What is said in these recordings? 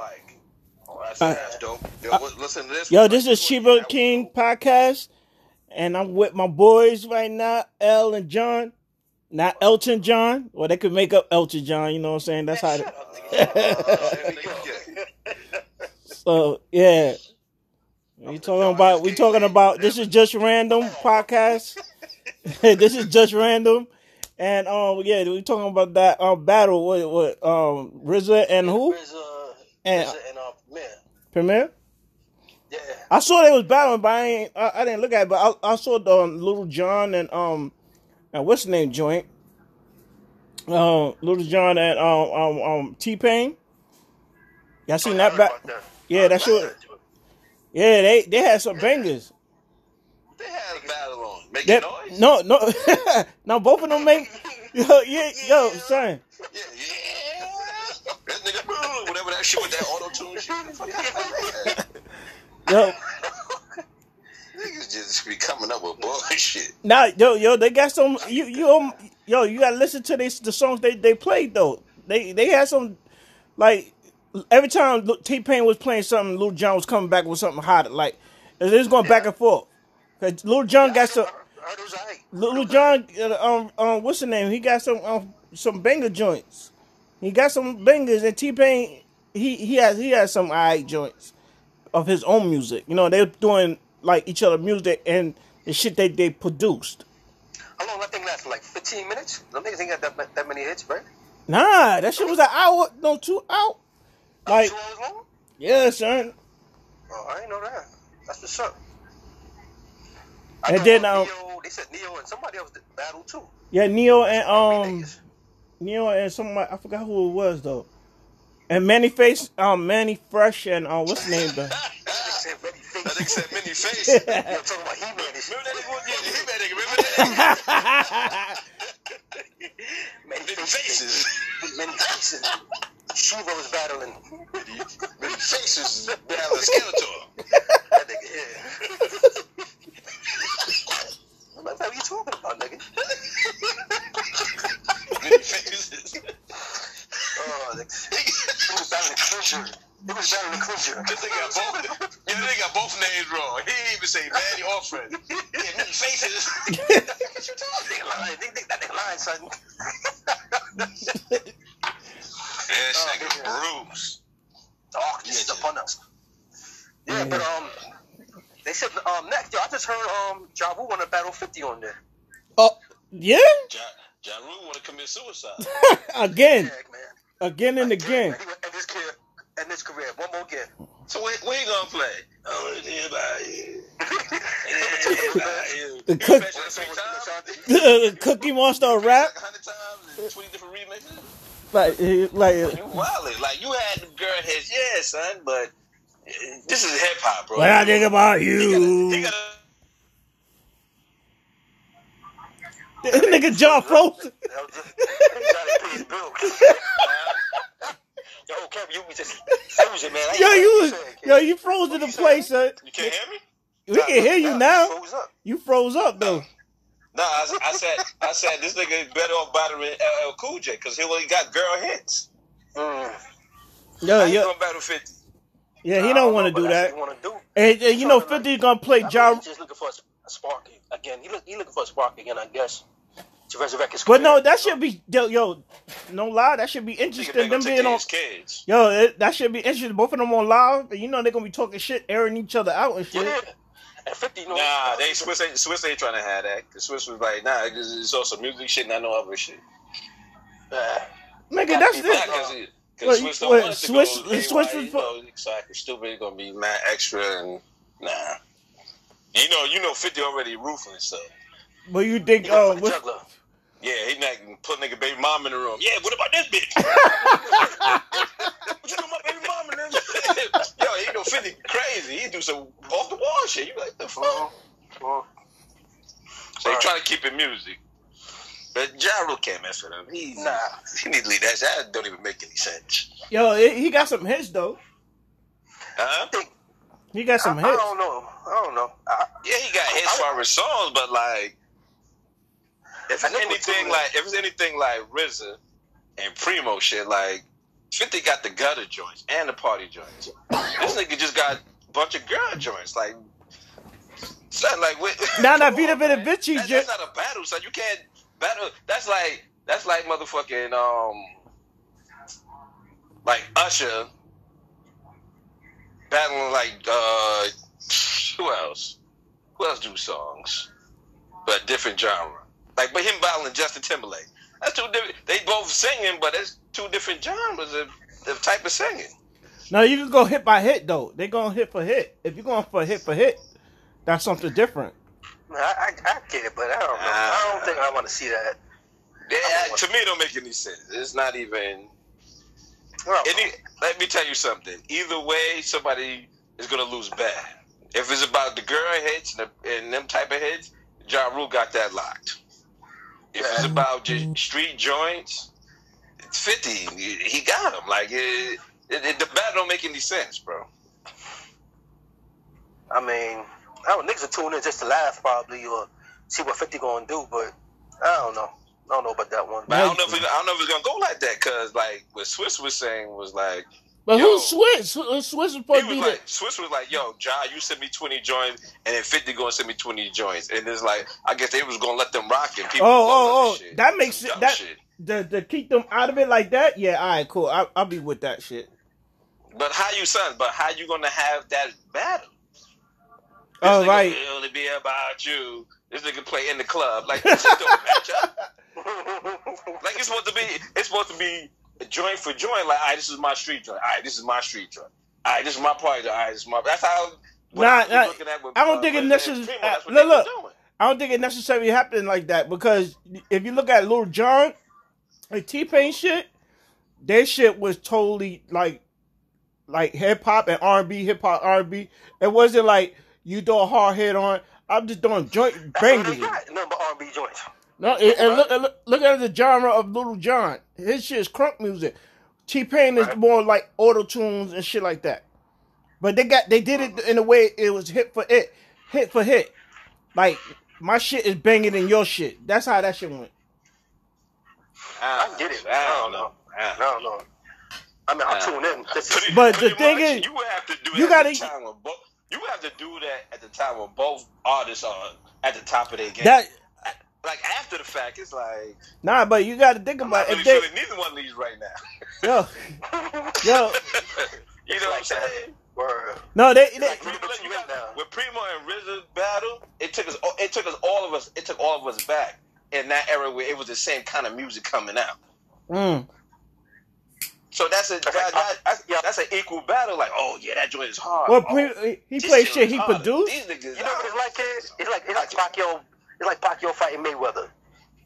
like. Oh, that's, Uh, that's dope. Yo, uh, listen to this. Yo, this is Chiba King podcast, and I'm with my boys right now, El and John. Not Elton John. Well, they could make up Elton John. You know what I'm saying? That's how. Shut up, nigga. There we nigga, go. yeah. So yeah, we talking about we talking about this is just random podcast. this is just random, and um yeah, we talking about that um battle with with um RZA and who uh, and uh, man? Premier. Yeah. I saw they was battling, but I ain't I, I didn't look at it. But I, I saw the um, Lil Jon and um and what's the name joint. Um, Lil Jon and um um, um T Pain. Y'all seen that back? Yeah, that's what. Yeah, they they had some bangers. They had a battle on. Making That noise? no no no both of them make yo yeah yo son Yeah, yeah. That nigga, boo, whatever that shit with that auto tune shit. Fuck out of yo Niggas just be coming up with bullshit. now yo yo they got some you you um, yo you gotta listen to the songs they they played though they they had some like every time T Pain was playing something Lil Jon was coming back with something hot like it was going back and forth. Cause Lil Jon got some I heard it was aight. Lil Jon, uh, um um what's the name he got some um, some banger joints. He got some bangers and T Pain he he has he has some alright joints of his own music. You know they're doing like each other music and the shit that they produced. How long that thing last? Like 15 minutes? Niggas ain't got that, that many hits, right? Nah, that shit was an hour, no two out. Like Two hours long? yeah, son. Oh, I didn't know that. That's what's up. And then, um, Ne-Yo, they said Ne-Yo and somebody else did battle too. Yeah, Ne-Yo and um Ne-Yo and somebody I forgot who it was though. And Manny Face, um Mannie Fresh and uh what's the name though? They said Ready Face. That nigga said many face. Yo, talking about He-Man and shit. Remember that nigga? Yeah, he that nigga. Remember that? Many Many faces. faces. Many faces. Shiva was battling. Many, many faces. Battle Skeletor. That nigga, yeah. I'm like, what are you talking about, nigga? Many faces. Oh, nigga. He was battling Cruiser. He was battling Cruiser. This nigga got both. Yeah, they got both names wrong. He didn't even say Manny or Fred. Yeah, many faces. what you talking Nigga lying. Nigga, nigga, that nigga lying, son. Yeah, Oh, this nigga yeah. Bruce. Darkness is upon us. Yeah, Yeah. but um, they said um next. Yo, I just heard um Ja Rule want to battle 50 on there. Oh yeah? Ja, ja Rule want to commit suicide. again. Yeah, man. Again and again. And he went- end his career. End his career. One more again. So when, when he gonna play? I want to hear about you. The cook- mentioned it three times? The Cookie Monster rap. Like a hundred times and twenty different remixes. Like like You wildin'. Like you had the girl hits, yeah, son, but uh, this is hip hop, bro. when I think about he gotta, he you. Gotta Nigga John Frozen. That was just- he gotta pay his bills. Yo, Kevin, you just frozen, man. I Yo, you was yo, you froze in the place, son. You can't hear me? We can hear you Nah, now. Froze up. You froze up though. No, I, I said I said this nigga is better off battling LL Cool J because he only got girl hits. Mm. Yo, you yo, gonna battle fifty? yeah, he I don't want to do that. do. And, and you know, Fifty gonna play I Ja. just looking for a spark again. He look, he looking for a spark again, I guess, to resurrect his. But no, that should be yo, yo. No lie, that should be interesting. Them being on, kids. yo, it, that should be interesting. Both of them on live, and you know they're gonna be talking shit, airing each other out and shit. Yeah. And 50, you know. Nah, they Swizz ain't Swizz ain't trying to have that. The Swizz was like, nah, it's, it's also music shit, not no other shit. Uh, Nigga, that's Yeah, Nah, it. cause, Swizz don't wait, want it to Swizz- go haywire, Swizz was you know, exactly stupid. It's gonna be mad extra and nah. You know, you know, Fifty already ruthless, so But you think, he went oh, for what, juggler. yeah, he not gonna put nigga baby mom in the room. Yeah, what about this bitch? what you doing, my baby mom in this? Yo, you know, Fifty crazy. He do some off the wall shit. You like the fuck? Uh-huh. So he trying to keep it music. But Ja can't mess with him. He, Nah. he need to leave that. That don't even make any sense. yo, he got some hits though. Huh? He got some I, I don't know. I don't know. I, Yeah, he got hits for his songs, but like, if it's anything like, if it's anything like RZA and Primo shit, like, 50 got the gutter joints and the party joints. This nigga just got a bunch of girl joints. Like, son, like what? Now that come Vita on, Vita man. That- ju- That's not a battle, son. You can't battle. That's like that's like motherfucking um, like Usher battling like uh, who else? Who else do songs, but different genre? Like, but him battling Justin Timberlake. That's two different. They both singing, but it's two different genres of the type of singing. No, you can go hit by hit though. They going hit for hit. If you're going for hit for hit, that's something different. I, I, I get it, but I don't know. I don't think I want to see that. Yeah, to me, it don't make any sense. It's not even. I. Any, let me tell you something. Either way, somebody is gonna lose bad. If it's about the girl hits and, the, and them type of hits, Ja Rule got that locked. If it's about just street joints, it's fifty. He he got him. Like it, it, it, the battle don't make any sense, bro. I mean, I don't niggas are tuning in just to laugh probably or see what 50 gonna do, but I don't know. I don't know about that one. But I don't know if it, I don't know if it's gonna go like that because like what Swizz was saying was like But Yo. who's Swizz? Who- Swizz is supposed to be was the like Swizz was like, "Yo, Ja, you send me twenty joints, and then fifty gonna send me twenty joints." And it's like, I guess they was gonna let them rock and people. Oh, oh, oh, shit. that makes Some it- that- shit. to, to keep them out of it like that. Yeah, all right, cool. I, I'll be with that shit. But how you son? But how you gonna have that battle? This Oh, right. It'll be about you. This nigga play in the club like this shit don't match up. Like it's supposed to be. It's supposed to be joint for joint. Like, all right, this is my street joint. All right, this is my street joint. All right, this is my party joint. All right, this is my. That's how. Nah, I nah, at with, I don't uh, think it necessarily- and uh, look, look. doing. I don't think it necessarily happened like that because if you look at Lil Jon and T Pain shit, their shit was totally like like hip hop and R and B, hip hop R and B. It wasn't like you throw a hard hit on. I'm just doing joint That's what they bangers. got. Nothing but R&B joints. No, and and look, and look, look at the genre of Lil Jon. His shit is crunk music. T Pain is Right. more like auto tunes and shit like that. But they got they did it in a way it was hit for it, hit for hit. Like my shit is banging in your shit. That's how that shit went. I get it. I don't know. I don't know. I mean, I'll Uh, tune in. This is, Pretty- But the thing much, is, you would have to do you that gotta- the time when both. You have to do that at the time when both artists are at the top of their game. That like after the fact, it's like nah, but you got to think about not if really they neither one of these right now. yo yo you know what I'm saying? Word. no they, they like- Primo, you got- when Primo and RZA battle, it took us. It took us all of us. It took all of us back in that era where it was the same kind of music coming out. mm, So that's a that, that, that's, that's an equal battle. Like, oh yeah, that joint is hard. well oh, he plays shit he produced. These niggas, You know what it's like, kid? It's like it's like Pacquiao. It's like Pacquiao fighting Mayweather.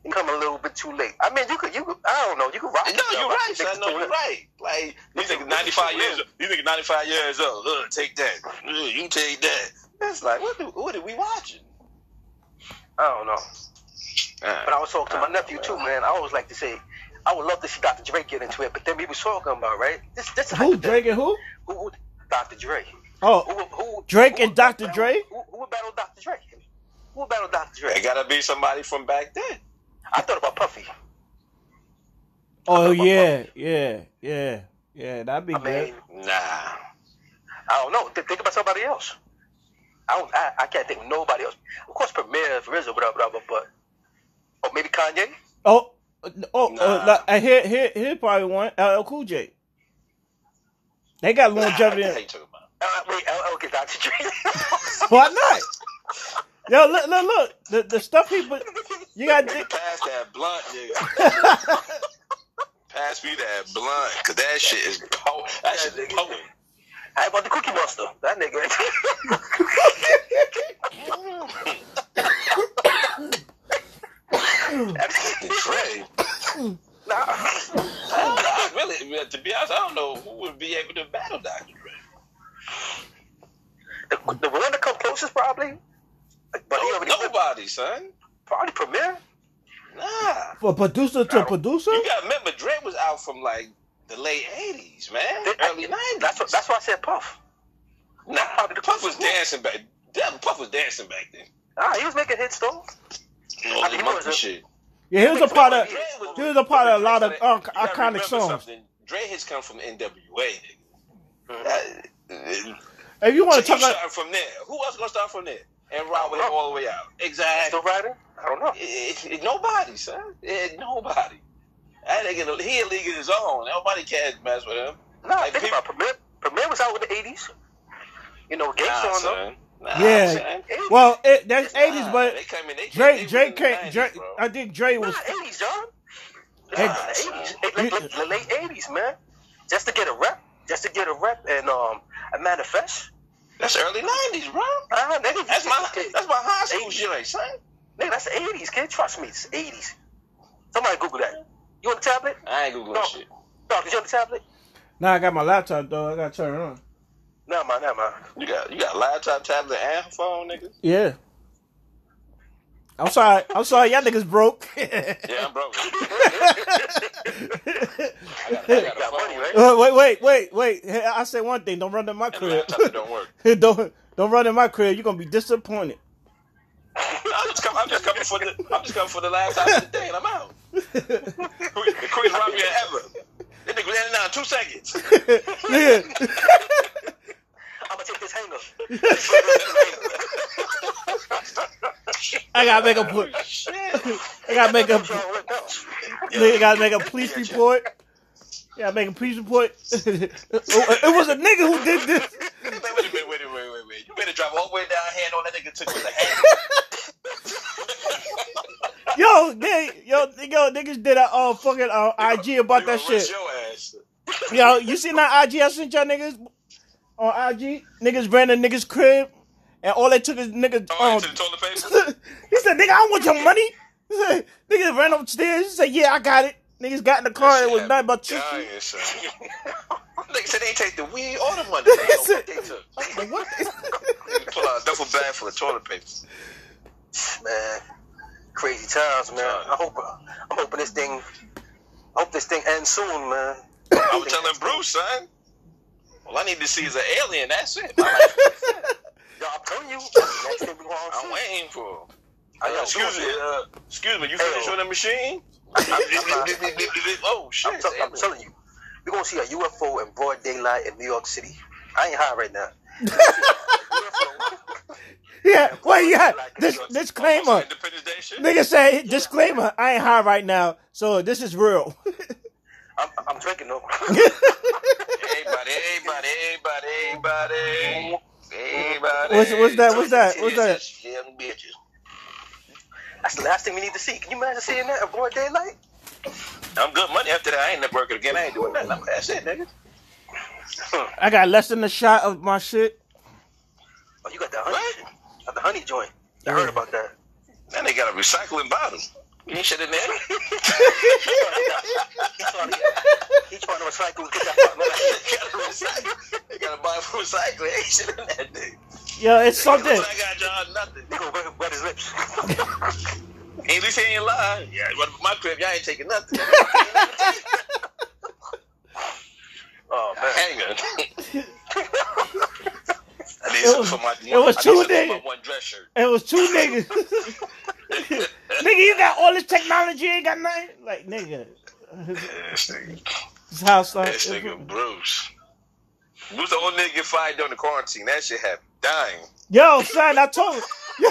You come a little bit too late. I mean, you could, you could, I don't know, you could rock. No, it, you're right, I think son. No, you're too right. Like these Listen, niggas, 95 years. listen. These niggas, 95 years old. Ugh, take that. Ugh, you take that. It's like, what? Do, what are we watching? I don't know. Uh, But I was talking to my nephew too, man. I always like to say, I would love to see Dr. Dre get into it, but then we was talking about right. This, this Who Drake and who? Who, who, Dr. Dre. Oh, Who, who, Drake who and Dr. who- Dre? Who, who would battle Dr. Dre? Who would battle Dr. Dre? it gotta be somebody from back then. I thought about Puffy. oh yeah, yeah, yeah, yeah. That'd be I good. mean, Nah. I don't know. Th- Think about somebody else. I don't. I, I can't think of nobody else. Of course, Premier, RZA, whatever, whatever. But or maybe Kanye. Oh, oh, Nah. uh, like, uh, here, here, here, probably one. LL Cool J. They got Nah, longevity. what the hell you talking about? Uh, wait, LL get Dr. Dre. Why not? Yo, look, look, look. The the stuff he put. You got. Nigga, pass that blunt, nigga. pass me that blunt, cause that shit is po- that shit is potent. How about the Cookie Monster? That nigga. Dre. nah. I don't know. I really, to be honest, I don't know who would be able to battle Dr. Dre. The, the one that come closest probably. But he No, already nobody, son. probably Premier. Nah. For producer to producer. You gotta remember, Dre was out from like the late '80s, man, early '90s. That's what. That's why I said Puff. nah. Puff was dancing back. Puff was dancing back then. Ah, he was making hits though. All I the mean, he monkey was a- shit. Yeah, he was a part of. Dre He was a part of a lot of uh, iconic songs. something. Dre hits come from NWA. Nigga. Mhm. That- uh, If you want you to talk about, from there. Who else gonna start from there and ride with him all the way out? Exactly. Still riding? I don't know. It, it, nobody, son. It, nobody. That nigga, he a league of his own. Nobody can mess with him. Nah, Like, think people- about it. Premier. Premier was out in the eighties. You know, Gates Nah, on them. Son. Nah, Yeah. son. well, it, that's eighties, but they came in, they, Dre, they Dre was in the came. 90s, Dre. I think Dre was. eighties, John. Hey, Nah, eighties, late, late, late, late eighties, man. Just to get a rep, just to get a rep and um a manifest. That's early nineties, bro. Ah, nigga, That's my kid. that's my high school 80s. shit, son. Nigga, that's eighties, kid. Trust me, it's eighties. Somebody Google that. You on the tablet? I ain't googling No. shit. Dog, is you on the tablet? Now I got my laptop though. I gotta turn it on. Nah, man, nah, man. You got you got laptop, tablet, and phone, nigga. Yeah. I'm sorry. I'm sorry. Y'all niggas broke. Yeah, I'm broke. I got, I got Got money, right? Uh, wait, wait, wait, wait. Hey, I say one thing. Don't run in my the crib. laptop don't work. don't don't run in my crib. You're gonna be disappointed. I'm just, come, I'm just coming for the I'm just coming for the laptop and the thing. and I'm out. The quickest robbery ever. This nigga ran down in two seconds. yeah. I'm gonna take this hanger. I gotta make a put. Shit. I gotta make a. Y'all right now. Nigga gotta make a police report. Yeah, make a police report. it was a nigga who did this. Wait, wait wait, wait, wait, wait, wait. You better drive all the way down here and all that nigga took was a hand. Yo, they, yo, yo, niggas did a uh, fucking uh, IG about that shit. rush Your ass. Yo, you seen that IG I sent y'all niggas on IG? Niggas ran a niggas crib, and all they took is niggas. Oh, Um, into the toilet paper? he said, "Nigga, I don't want your money." He said, "Niggas ran upstairs." He said, "Yeah, I got it." Niggas got in the car. It was nothing but tissue. Dying, son. Said they take the weed or the money. They don't what they took. Like, what? Nigga Pull out a duffel bag full of toilet paper. Man, crazy times, man. I hope I'm hoping this thing. I hope this thing ends soon, man. I was telling Bruce, son. All I need to see is an alien. That's it. My Yo, I'm telling you, next thing we gonna I'm see. waiting for. I Uh, know, excuse me. Uh, excuse me. You Hey, finished yo. with the machine? I'm, I'm, oh shit! I'm, tell- I'm telling you, we're gonna see a UFO in broad daylight in New York City. I ain't high right now. yeah, wait, yeah. This disclaimer. Independence Day shit. Nigga say disclaimer. I ain't high right now, so this is real. I'm, I'm drinking though. Everybody, everybody, everybody, everybody, everybody. What's- what's that? What's that? What's that? Young bitches. That's the last thing we need to see. Can you imagine seeing that in broad daylight? I'm good money after that. I ain't never working again. I ain't doing nothing. I'm- That's it, nigga. I got less than a shot of my shit. Oh, you got the honey, got the honey joint. I heard about that. Then they got a recycling bottle. You ain't shit in there. He trying to, he trying to recycle. Get that gotta recycle. They got a bottle for recycling. Ain't shit in that thing. Yo, it's something. I got y'all nothing. He gonna wet, wet his lips. At least he ain't lying. Yeah, but my crib, y'all ain't taking nothing. Oh, oh man. Hanger. I need It was- for my. it was two something for days. my one dress shirt. It was two niggas. Nigga, you got all this technology, ain't got nothing. Like, nigga, This nigga, this house like. this nigga Bruce. Bruce, the old nigga get fired during the quarantine. That shit happened. Dying. Yo, son, I told you.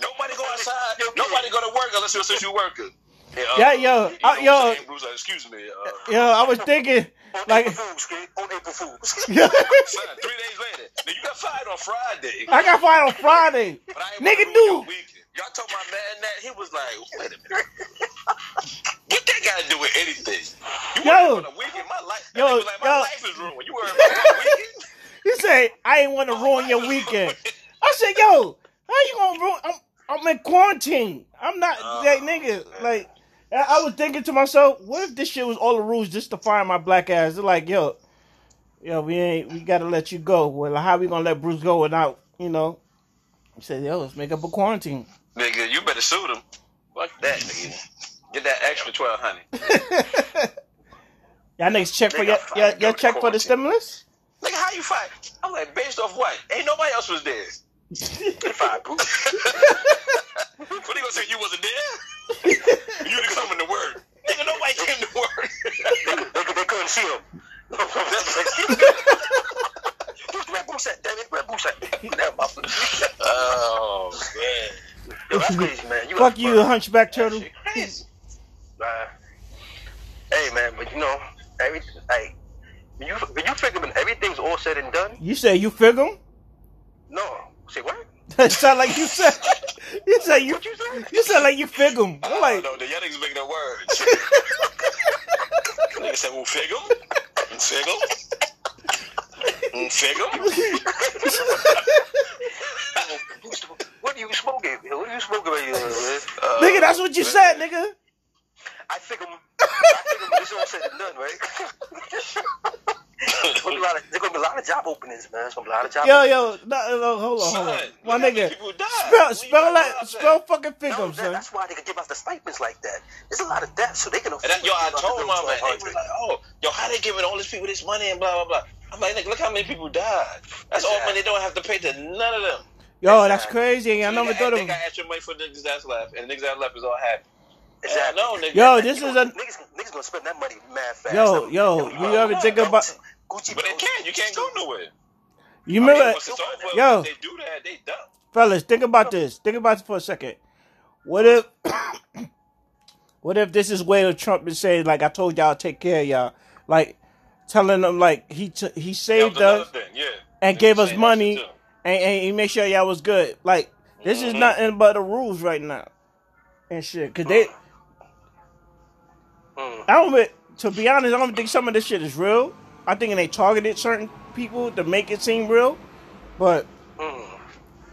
Nobody go outside. Nobody go to work unless you're a social worker. Yeah, uh, Yeah, yo, you know I'm yo. Bruce, uh, excuse me. Uh, Yo, I was thinking, On like, April Fools, kid. On April Fools. son, three days later. Now, you got fired on Friday. I got fired on Friday. But I ain't Nigga, wanna ruin your dude. weekend. Y'all told my man that he was like, wait a minute. what that got to do with anything? You Yo. weekend? My life. Yo, Yo, like, my yo. life is ruined. You about weekend? He said, I ain't want to ruin your weekend. I said, yo, how you gonna ruin? I'm, I'm in quarantine. I'm not Oh, that nigga. man. Like, I I was thinking to myself, what if this shit was all the rules just to fire my black ass? They're like, yo, yo, we ain't, we gotta let you go. Well, how we gonna let Bruce go without, you know? He said, yo, let's make up a quarantine. Nigga, you better sue them. Fuck that, nigga. Get that extra 1200 Y'all niggas check for Nigga, your, I'm your, your check for the stimulus? Nigga, how you fight? I'm like, based off what? Ain't nobody else was there. Five. what they gonna say you wasn't there? you didn't come into work. Nigga, nobody Nobody came to work. they, they, could- they couldn't see him. Where's the Red Bull set? Damn it, Red Bull set. Damn, my- oh man, Yo, that's crazy, man. You Fuck you, hunchback turtle. Shit crazy. Uh, hey, man, but you know, every like when you when you figure when everything's all said and done, You say you figure 'em? no, say what? That sound like you said. You said you. What you say? You sound like you figure 'em. I'm like, know. The young niggas making up words. Nigga said, "Well, figure, figure, figure." What are you smoking? What are you smoking right here? Uh, nigga, that's what you said, nigga. I figure, I figure when it's all said and done, right? There's gonna, be a lot of, there's gonna be a lot of job openings, man. There's gonna be a lot of job Yo, openings. yo, no, no, hold on, hold on. Son, My look nigga, spell, spell that, jobs spell at? fucking figure No, 'em, that, son. that's why they can give us the stipends like that. There's a lot of debt, so they can afford. And that, yo, I told give my man, he was like, "Oh, yo, how they giving all these people this money and blah blah blah." I'm like, nigga, look how many people died. That's all money they don't have to pay to none of them. Yo, that's crazy. I never they thought got, of They got extra money for niggas that's left, and niggas that left is all happy. Exactly. Yeah, I know, nigga. Yo, this You is know, a. niggas, niggas gonna spend that money mad fast. Yo, yo, Yo, you ever think about? Gucci But they can't. You can't go nowhere. You I mean, remember, once it's over, Yo. they do that, they dumb. fellas? Think about this. Think about this for a second. What if? What if this is where Trump is saying, like I told y'all, take care of y'all, like telling them like he t- he saved us yeah. and Niggas gave us money and, and he made sure y'all was good. Like this is Mhm. nothing but the rules right now and shit. Cause they, Mm. I don't. re- To be honest, I don't think some of this shit is real. I think they targeted certain people to make it seem real, but Mm.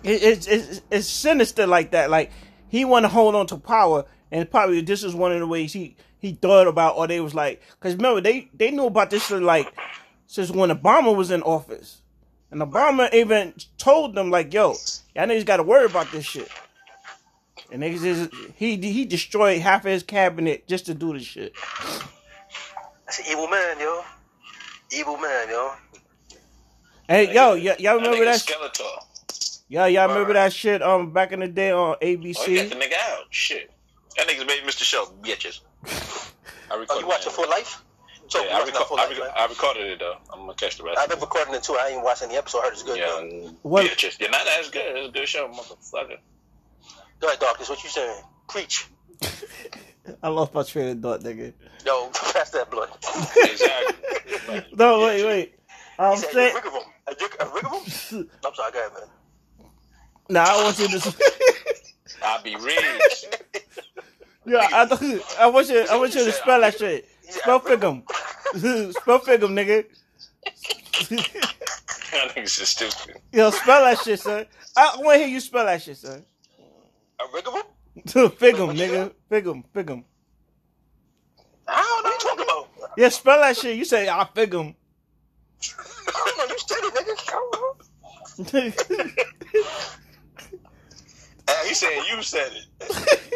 it, it's, it's it's sinister like that. Like he want to hold on to power, and probably this is one of the ways he he thought about, or they was like, because remember they they knew about this shit like since when Obama was in office, and Obama even told them like, "Yo, y'all niggas got to worry about this shit." And niggas is he he destroyed half of his cabinet just to do this shit. That's an evil man, yo. Evil man, yo. Hey, yo, y- y'all remember nigga that? Skeletor. Yeah, y'all remember that shit? Um, back in the day on Oh, he got ABC. the nigga out. Shit. That nigga's made Mr. Show, bitches. I Oh, you watching that. For Life? So Yeah, I, watching that For reco- I, Life. I recorded it though. I'm gonna catch the rest. I've been recording it too. I ain't watching the episode. I heard it's good. yeah, though. and What- bitches. You're not as good. It's a good show, motherfucker. Go ahead, Darkness. What you saying? Preach. I lost my train of thought, nigga. Yo, pass that blood. Exactly. No, wait, wait. I'm He said, saying, a rig of 'em. A rig- a rig of 'em? I'm sorry, go ahead, man. nah, I want you to. I'll be rich. yeah, I, th- I want you. I want you to spell that shit. Spell figum. spell figum, nigga. that nigga's just stupid. Yo, spell that shit, son. I want to hear you spell that shit, son. A rig of 'em? figum, what you nigga. Figum, figum. I don't know what you talking about. Yeah, spell that shit. You say I figum. I don't know. You said it, nigga. I don't. Uh, he said you said it.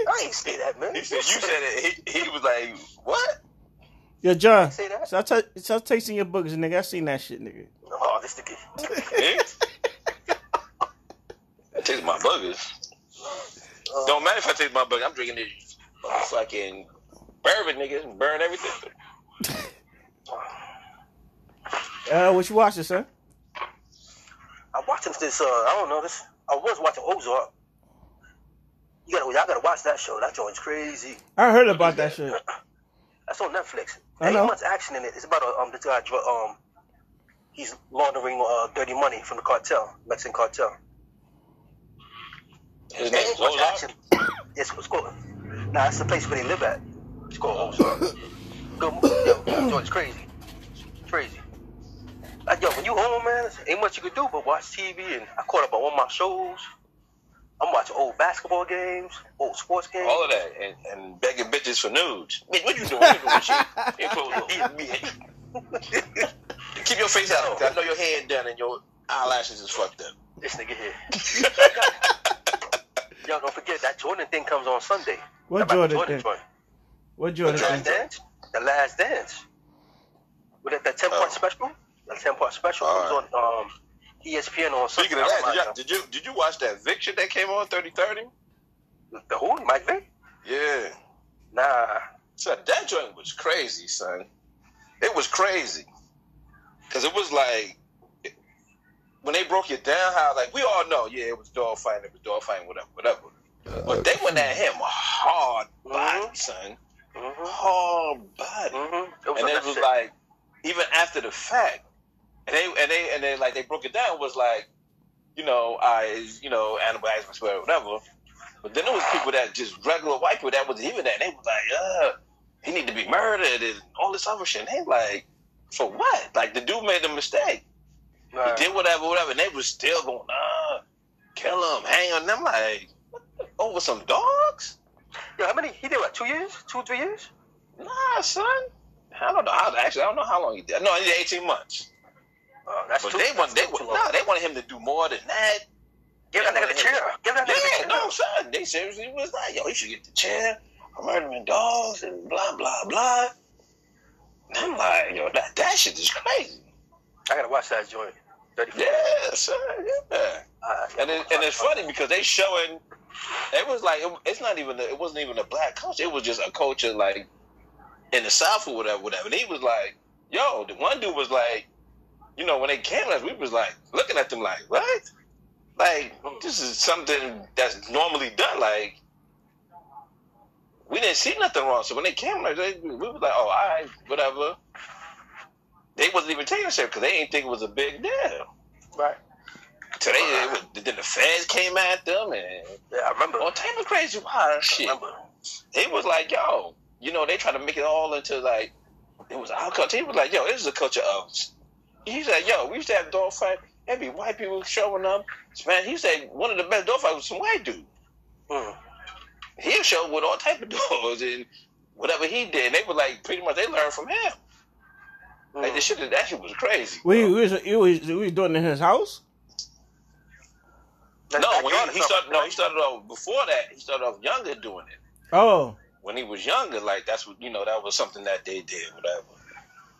I ain't say that, man. He said you said it. He, he was like, what? Yo, John. Say that? So I t- so tasting your boogers, nigga. I seen that shit, nigga. Oh, this nigga. Taste my burgers. Don't matter if I taste my burger. I'm drinking this fucking bourbon, niggas, and burn everything. Uh, what you watching, son? I'm watching this. Uh, I don't know this. I was watching Ozark. You gotta, y'all gotta watch that show. That joint's crazy. I heard about that shit. That's on Netflix. I Ain't know. much action in it. It's about a, um this guy um he's laundering uh, dirty money from the cartel, Mexican cartel. His name is much Ozark. action. It's, it's called. Nah, it's the place where they live at. It's called Ozark. Good movie. Yo, that joint's crazy. Crazy. Like, yo, when you home, man, ain't much you can do but watch TV. And I caught up on one of my shows. I'm watching old basketball games, old sports games. All of that, and, and begging bitches for nudes. Bitch, what you doing? What you doing shit? Your clothes on. bitch. Keep your face out. I know your head done and your eyelashes is fucked up. This nigga here. Yo, don't forget that Jordan thing comes on Sunday. What About the Jordan thing? joint. What Jordan The last thing? dance. The last dance. With that, that ten part Oh. special. That ten part special All comes on um, ESPN on Sunday. Speaking of that, did, y'all, did you did you watch that Vick shit that came on thirty thirty? The who? Mike Vick? Yeah. Nah. So that joint was crazy, son. It was crazy. Cause it was like when they broke it down, how like we all know, yeah, it was dog fighting, it was dog fighting, whatever, whatever. But they went at him hard body, Mhm. son. Mm-hmm. Hard body. Mm-hmm. It was and it was unnecessary. like even after the fact, and they and they and they like they broke it down was like, you know, I you know animal and swear whatever. But then there was people that just regular white people that was even that they was like, uh, he need to be murdered and all this other shit. And they like, for what? Like the dude made a mistake. Right. He did whatever, whatever, and they was still going, uh, kill him, hang on. And I'm like, what the, over some dogs? Yo, how many? He did what? Two years? Two, three years? Nah, son. I don't know. How, actually, I don't know how long he did. No, he did 18 months. Oh, that's But too. they want they want nah, they wanted him to do more than that. Give that nigga the chair. Give that nigga the Yeah, chair. no, son. They seriously was like, yo, he should get the chair. I'm murdering dogs and blah blah blah. And I'm like, yo, that that shit is crazy. I gotta watch that joint. Thirty. Yeah, And it, and it's funny because they showing. It was like it, it's not even a, it wasn't even a black culture. It was just a culture like in the south or whatever, whatever. And he was like, yo, the one dude was like, you know, when they came at us, we was like looking at them like, what? Like this is something that's normally done. Like we didn't see nothing wrong. So when they came, like they, we was like, oh, all right, whatever. They wasn't even taking shit because they didn't think it was a big deal. Right. So they, it was, then the feds came at them and Yeah, I remember. all type of crazy wild I shit. remember. He was like, yo, you know, they try to make it all into like it was our culture. He was like, yo, this is a culture of. He said, yo, we used to have dog fight. There'd be white people showing up. Man, he said one of the best dog fights was some white dude. Mm. He showed with all type of dogs and whatever he did. They were like, pretty much, they learned from him. Like the shit, that shit was crazy. We, we was he was he was doing it in his house. No, backyard when he, he started. No, he started off before that. He started off younger doing it. Oh, When he was younger, like that's what you know. That was something that they did, whatever.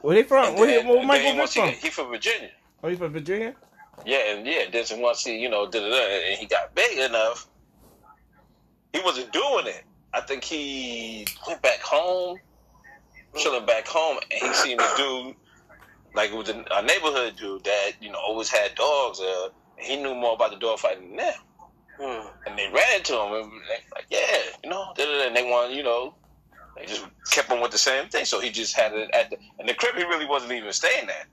where they from? And Where, he, where Michael then Vick he, from? he from Virginia. Oh, he from Virginia. Yeah, and yeah, then once he, you know, did it, and he got big enough, he wasn't doing it. I think he went back home, chilling back home, and he seen a dude, like it was a, a neighborhood dude that you know always had dogs. Uh, and he knew more about the dog fighting than them, Mm. and they ran into him and they like, yeah, you know, and they want, you know, they just kept on with the same thing. So he just had it at the, and the crib he really wasn't even staying at.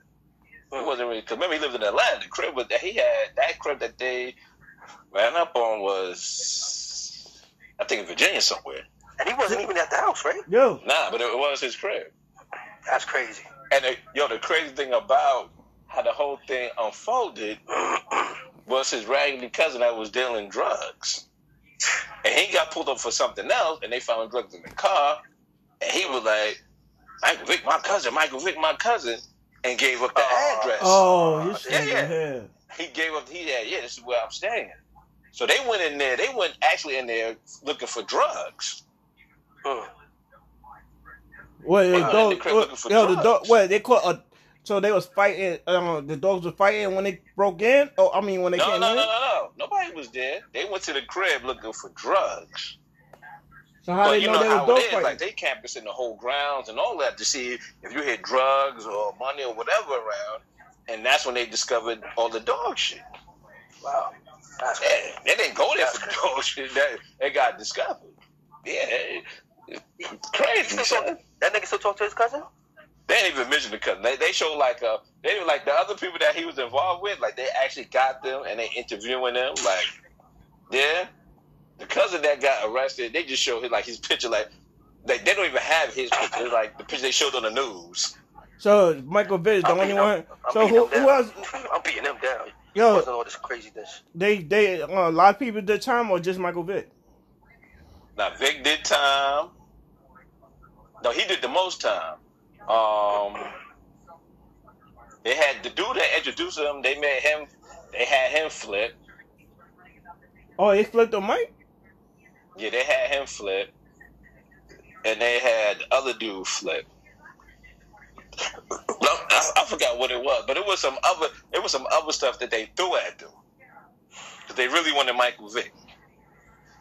He wasn't really. Cause remember, he lived in Atlanta. The crib was that he had that crib that they ran up on was, I think, in Virginia somewhere. And he wasn't even at the house, right? No. Nah, but it was his crib. That's crazy. And the, yo, the crazy thing about how the whole thing unfolded was his raggedy cousin that was dealing drugs, and he got pulled up for something else, and they found drugs in the car, and he was like, "Michael Vick, my cousin, Michael Vick, my cousin," and gave up the Oh. address. oh, you Yeah, yeah. yeah. he gave up. He had, yeah, this is where I'm staying. So they went in there. They went actually in there looking for drugs. Mm. What the dog? they crib What, yo, the dog. What they caught a. So they was fighting. Um, the dogs were fighting when they broke in. Oh, I mean when they No, no, came no, in. no, no. Nobody was there. They went to the crib looking for drugs. So how but they you know, know, they was how dog fighting? Like they campus in the whole grounds and all that to see if you had drugs or money or whatever around. And that's when they discovered all the dog shit. Wow. That's. Yeah, they didn't go there for the dog shit. That they got discovered. Yeah, it- it's crazy. Still son. talk- that nigga still talk to his cousin? They didn't even mention the cousin. They they showed like uh they were like the other people that he was involved with, like they actually got them and they interviewing them. Like, yeah, the cousin that got arrested, they just showed his like his picture. Like, they they don't even have his picture. It's like the picture they showed on the news. So Michael Vick is the only one. So who, who else? I'm beating them down. Yo, wasn't all this craziness. they they uh, a lot of people did time or just Michael Vick? Now Vick did time. No, he did the most time. Um, they had the dude that introduced him. They made him. They had him flip. Oh, they flipped the mic. Yeah, they had him flip, and they had the other dude flip. I, I forgot what it was, but it was some other. It was some other stuff that they threw at them. 'Cause they really wanted Michael Vick.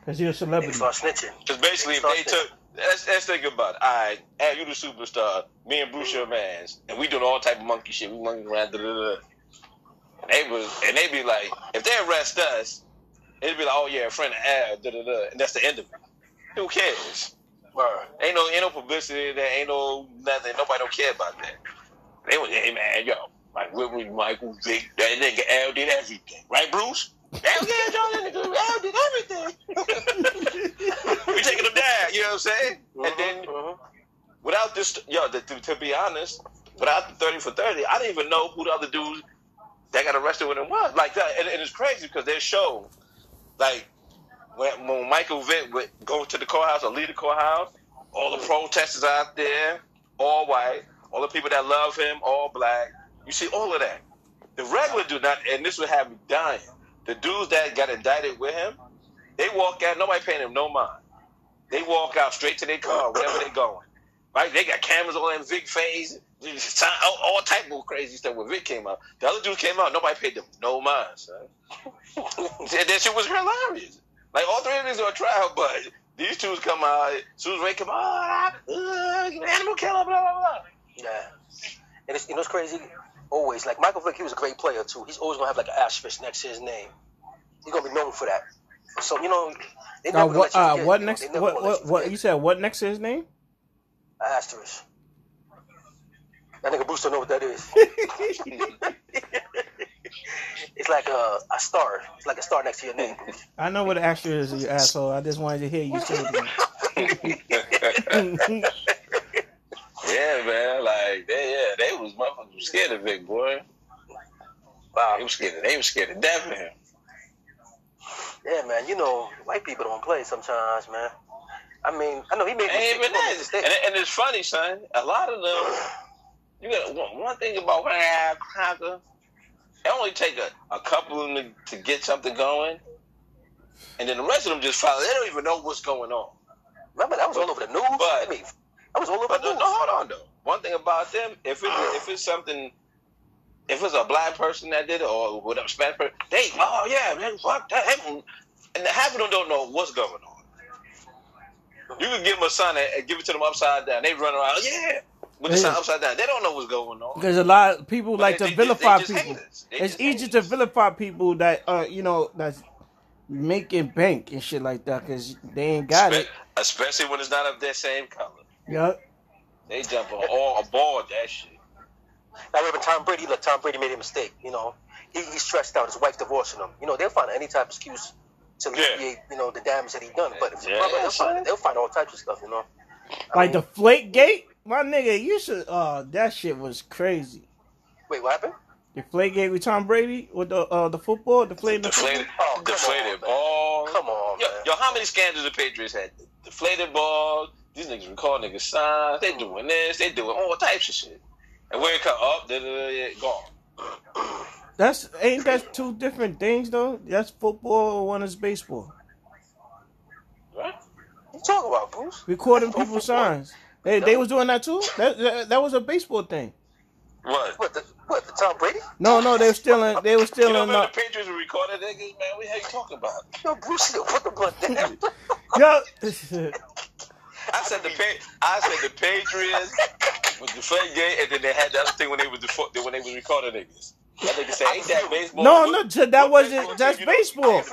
Cause you're a Niggas celebrity. start snitching. Because basically, if they took, let's, let's think about it. All right, Al, you the superstar. Me and Bruce your mans, and we doing all type of monkey shit. We monkey around. Da, da, da. And they was, and they be like, if they arrest us, it'd be like, oh yeah, a friend of Al. Da, da, da. And that's the end of it. Who cares? Word. Ain't no, ain't no publicity. There ain't no nothing. Nobody don't care about that. They was, hey man, yo, like what was Michael Vick? That nigga Al did everything, right, Bruce? Hell yeah, John, that nigga Al did everything. we taking them down, you know what I'm saying? And then Mhm. without this, yo, the, to, to be honest, without the thirty for thirty, I didn't even know who the other dudes that got arrested with him was. Like that, and, and it's crazy because they show, like, when, when Michael Vick would go to the courthouse or leave the courthouse, all the protesters out there, all white, all the people that love him, all black. You see all of that. The regular dude, not, and this would have me dying. The dudes that got indicted with him, they walk out, nobody paying them no mind. They walk out straight to their car, wherever they're going. Right? They got cameras all them Vick face, all, all type of crazy stuff when Vick came out. The other dudes came out, nobody paid them no mind, son. that, shit was hilarious. Like all three of these are on trial, but these two come out, Susan Ray come out, uh, animal killer, blah blah blah. Yeah. And it's, you know, it's crazy. Always, like Michael Vick, he was a great player too. He's always gonna have like an asterisk next to his name. He's gonna be known for that. So you know, they Uh, what? let you Uh, forget, what you know, next? they never What? What? you What? You said what next to his name? Asterisk. That nigga Bruce don't know what that is. it's like a, a star. It's like a star next to your name. I know what an extra is, you asshole. I just wanted to hear you say it. Yeah, man. Like they, yeah, they was motherfuckers scared of Vick, boy. Wow. They was scared. Of they was scared to death of him. Yeah, man. You know, white people don't play sometimes, man. I mean, I know he made mistakes. even that. And, and it's funny, son. A lot of them. You got one, one thing about cracker. It only take a, a couple of them to, to get something going, and then the rest of them just follow. They don't even know what's going on. Remember that was all over the news. But- I mean, that was all over But the no, no, hold on though. One thing about them, if it if it's something, if it's a black person that did it or whatever Spanish person, they oh yeah, man, fuck that. Hey, And half of them don't know what's going on. You can give them a sign and and give it to them upside down. They run around, yeah, with the sign upside down. They don't know what's going on. Because a lot of people But like they- to they- they vilify people. It's easy to vilify people that uh you know that's making bank and shit like that because they ain't got it. Especially when it's not of their same color. Yeah. They jump on all aboard that shit. I remember Tom Brady. Look, Tom Brady made a mistake. You know, he, he stressed out. His wife divorcing him. You know, they'll find any type of excuse to Yeah. alleviate, you know, the damage that he done. But if Yeah, brother, they'll find, they'll find all types of stuff. You know, I Like mean, the flake gate, my nigga, you should. Uh, that shit was crazy. wait, what happened? The flake gate with Tom Brady with the uh the football, the flake. Deflated, Oh, deflated on, man. ball. Come on, Yo, man. yo, how many scandals the Patriots had? Deflated balls. These niggas record niggas signs. They doing this. They doing all types of shit. And where it come up, da, da, da, yeah, gone. That's ain't that two different things though? That's football, one is baseball. Right? What you talking about, Bruce? Recording people's signs. They they was doing that too. That that, that was a baseball thing. What? What the what? The Tom Brady? No, no, they were stealing. They were You stealing. know, Uh, man, the Patriots were recording niggas, man. What the hell you talking about? Yo, Bruce, yo, put the blood down. yo, I said the pa- I said the Patriots with the fake game, and then they had the other thing when they was the when they was recording niggas. That nigga said, "Ain't that baseball?" No, no, that what wasn't- that's baseball.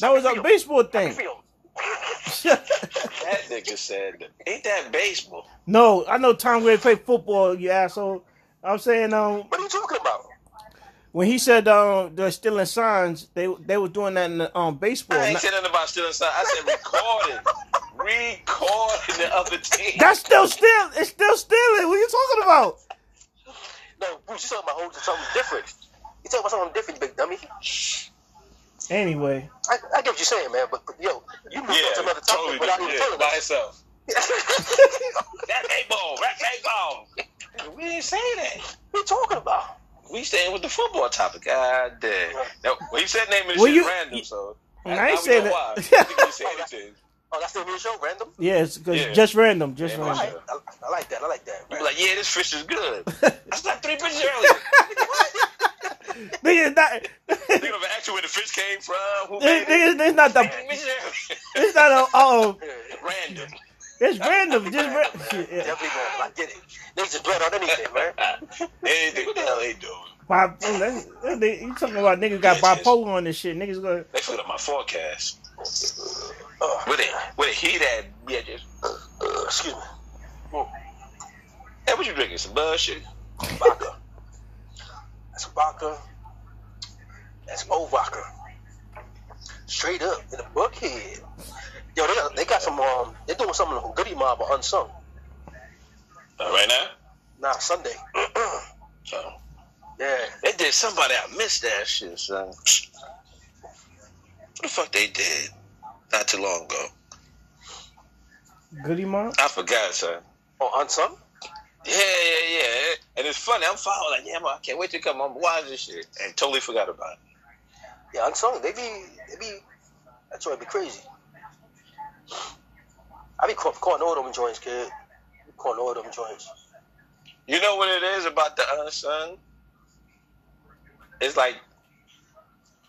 That was a baseball thing. That nigga said, "Ain't that baseball?" no, I know Tom Brady played football. You asshole. I'm saying um What are you talking about? when he said um they're stealing signs, they they were doing that in the, um baseball. I ain't Not- said nothing about stealing signs. I said recording, recording the other team. that's still still it's still stealing. What are you talking about? No, Bruce, you talking about something different. You talking about something different, you big dummy. Anyway, I, I get what you're saying, man, but, but yo, you moved on to another topic totally without different. even Yeah, telling by us. himself. That baseball, that baseball. We didn't say that. What are you talking about? We staying with the football topic. God damn. Now, well, you said name of the Well, shit you- random, so. I now ain't we say know that. why. I think he say. Oh, that's the new show, random. yes, because Yeah. just random, just Yeah, All random. right, I, I like that. I like that. You be like, yeah, this fish is good. I slapped three bitches earlier. niggas not. They never ask you where the fish came from. Who Niggas, made it? niggas, it's not the. It's not a. Oh, Random. it's random. Just Random, ra- man. shit, yeah. Definitely random. I get it. Niggas just blood on anything, man. Anything. What the hell they doing? Bi- that's- that You talking about niggas got Yes, yes. bipolar on this shit? Niggas go. They fucked up my forecast. Uh, With it, with it heat at, yeah, just. uh, excuse me. Hey, what you drinking? Some bullshit? Vodka. That's vodka. That's old vodka. Straight up in the buckhead. Yo, they got, they got some. Um, they're doing something from Goodie Mob or Unsung. Uh, right now? Nah, Sunday. So, yeah. they did somebody. I missed that shit, son. What the fuck they did not too long ago? Goodie Mob. I forgot, son. Oh, Unsung. Yeah, yeah, yeah. And it's funny. I'm following like, yeah, man, I can't wait to come. I'm watching this shit, and totally forgot about it. Yeah, Unsung. They be, they be. That's why it be crazy. I be caught, caught all them joints, kid. Caught all them joints. You know what it is about the uh, unsung? It's like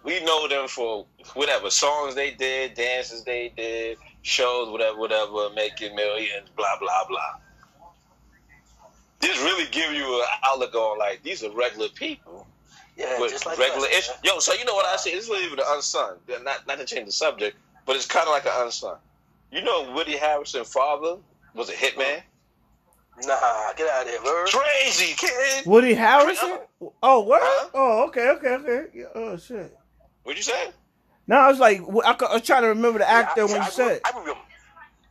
we know them for whatever songs they did, dances they did, shows, whatever, whatever, making millions, blah blah blah. This really give you an outlook on like these are regular people Yeah, with just like regular us, issues. Yo, so you know what I say? This is even an unsung. Not not to change the subject, but it's kind of like an unsung. You know, Woody Harrelson's father was a hitman. Nah, get out of here, word. Crazy kid. Woody Harrison. Oh, what? Huh? Oh, okay, okay, okay. Yeah, oh shit. What'd you say? No, I was like, I, was trying to remember the Yeah, actor I, when I, you said I remember.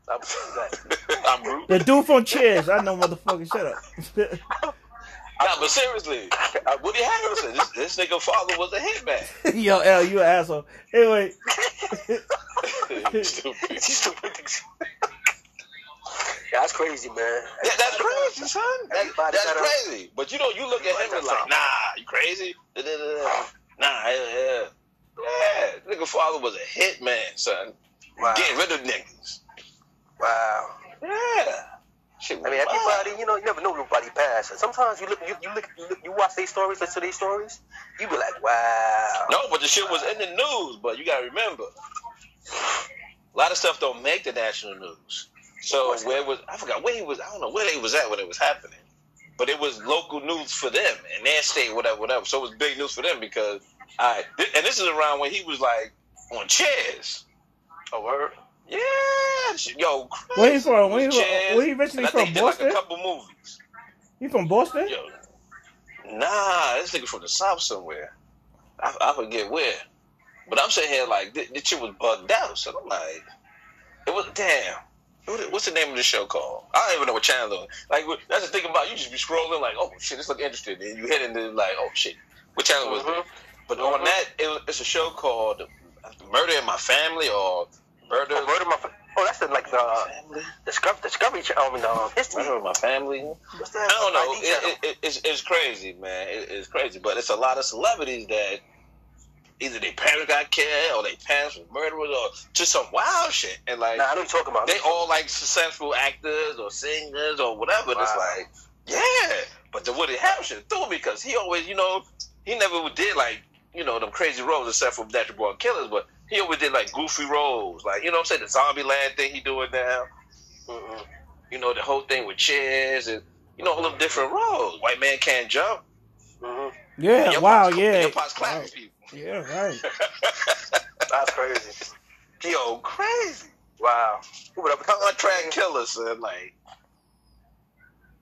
I remember. I'm rude. the dude from Cheers. I know, motherfucker. Shut up. Nah, but seriously, uh, Woody Harrelson, this, this nigga father was a hitman. Yo, L, you an asshole. Anyway, Stupid. Stupid. yeah, that's crazy, man. Yeah, that's crazy, son. That, Everybody that's crazy. But you know, you look at him and like, nah, you crazy? Nah, yeah, yeah. Yeah, nigga father was a hitman, son. Wow. Getting rid of niggas. Wow. Yeah. Shit, I mean, everybody, you know, you never know nobody past. Sometimes you look, you, you look, you, look, you watch these stories, listen to these stories, you be like, wow. No, but the shit was in the news. But you gotta remember, a lot of stuff don't make the national news. So where was I forgot where he was? I don't know where he was at when it was happening. But it was local news for them in their state, whatever, whatever. So it was big news for them because I and this is around when he was like on Cheers. A word. Yeah, yo, crazy. where he from? Where he, Cheers. where he originally from? did like Boston? a couple movies. He from Boston? Yo, nah, this nigga from the south somewhere. I, I forget where. But I'm sitting here like this, this shit was bugged out. So I'm like, it was damn. What's the name of the show called? I don't even know what channel. it was. Like that's the thing about you just be scrolling like, oh shit, this look interesting, and you hit into like, oh shit, what channel was Mhm. it? But on that, it, it's a show called Murder in My Family or Murder. Oh, murder my. Oh, that's the like the Family? discovery, discovery. Ch- I mean, um, history. Murder in My Family. What's that? I don't know. It, it, it, it's, it's crazy, man. It, it's crazy, but it's a lot of celebrities that either their parents got killed or their parents were murderers or just some wild shit. And like Nah, I don't you're talking about. they all like successful actors or singers or whatever. And it's like, yeah. But the Woody Harrelson threw me because he always, you know, he never did like you know them crazy roles except for Natural Born Killers, but he always did like goofy roles, like you know what I'm saying, the Zombieland thing he doing now. Mm-mm. You know the whole thing with Cheers and you know all them different roles. White man can't jump. Mhm. Yeah, Your wow, pops- yeah. Your pops clapping Right. people. Yeah, right. That's crazy. Yo, crazy. Wow. Who would have Contract killer, son. Like,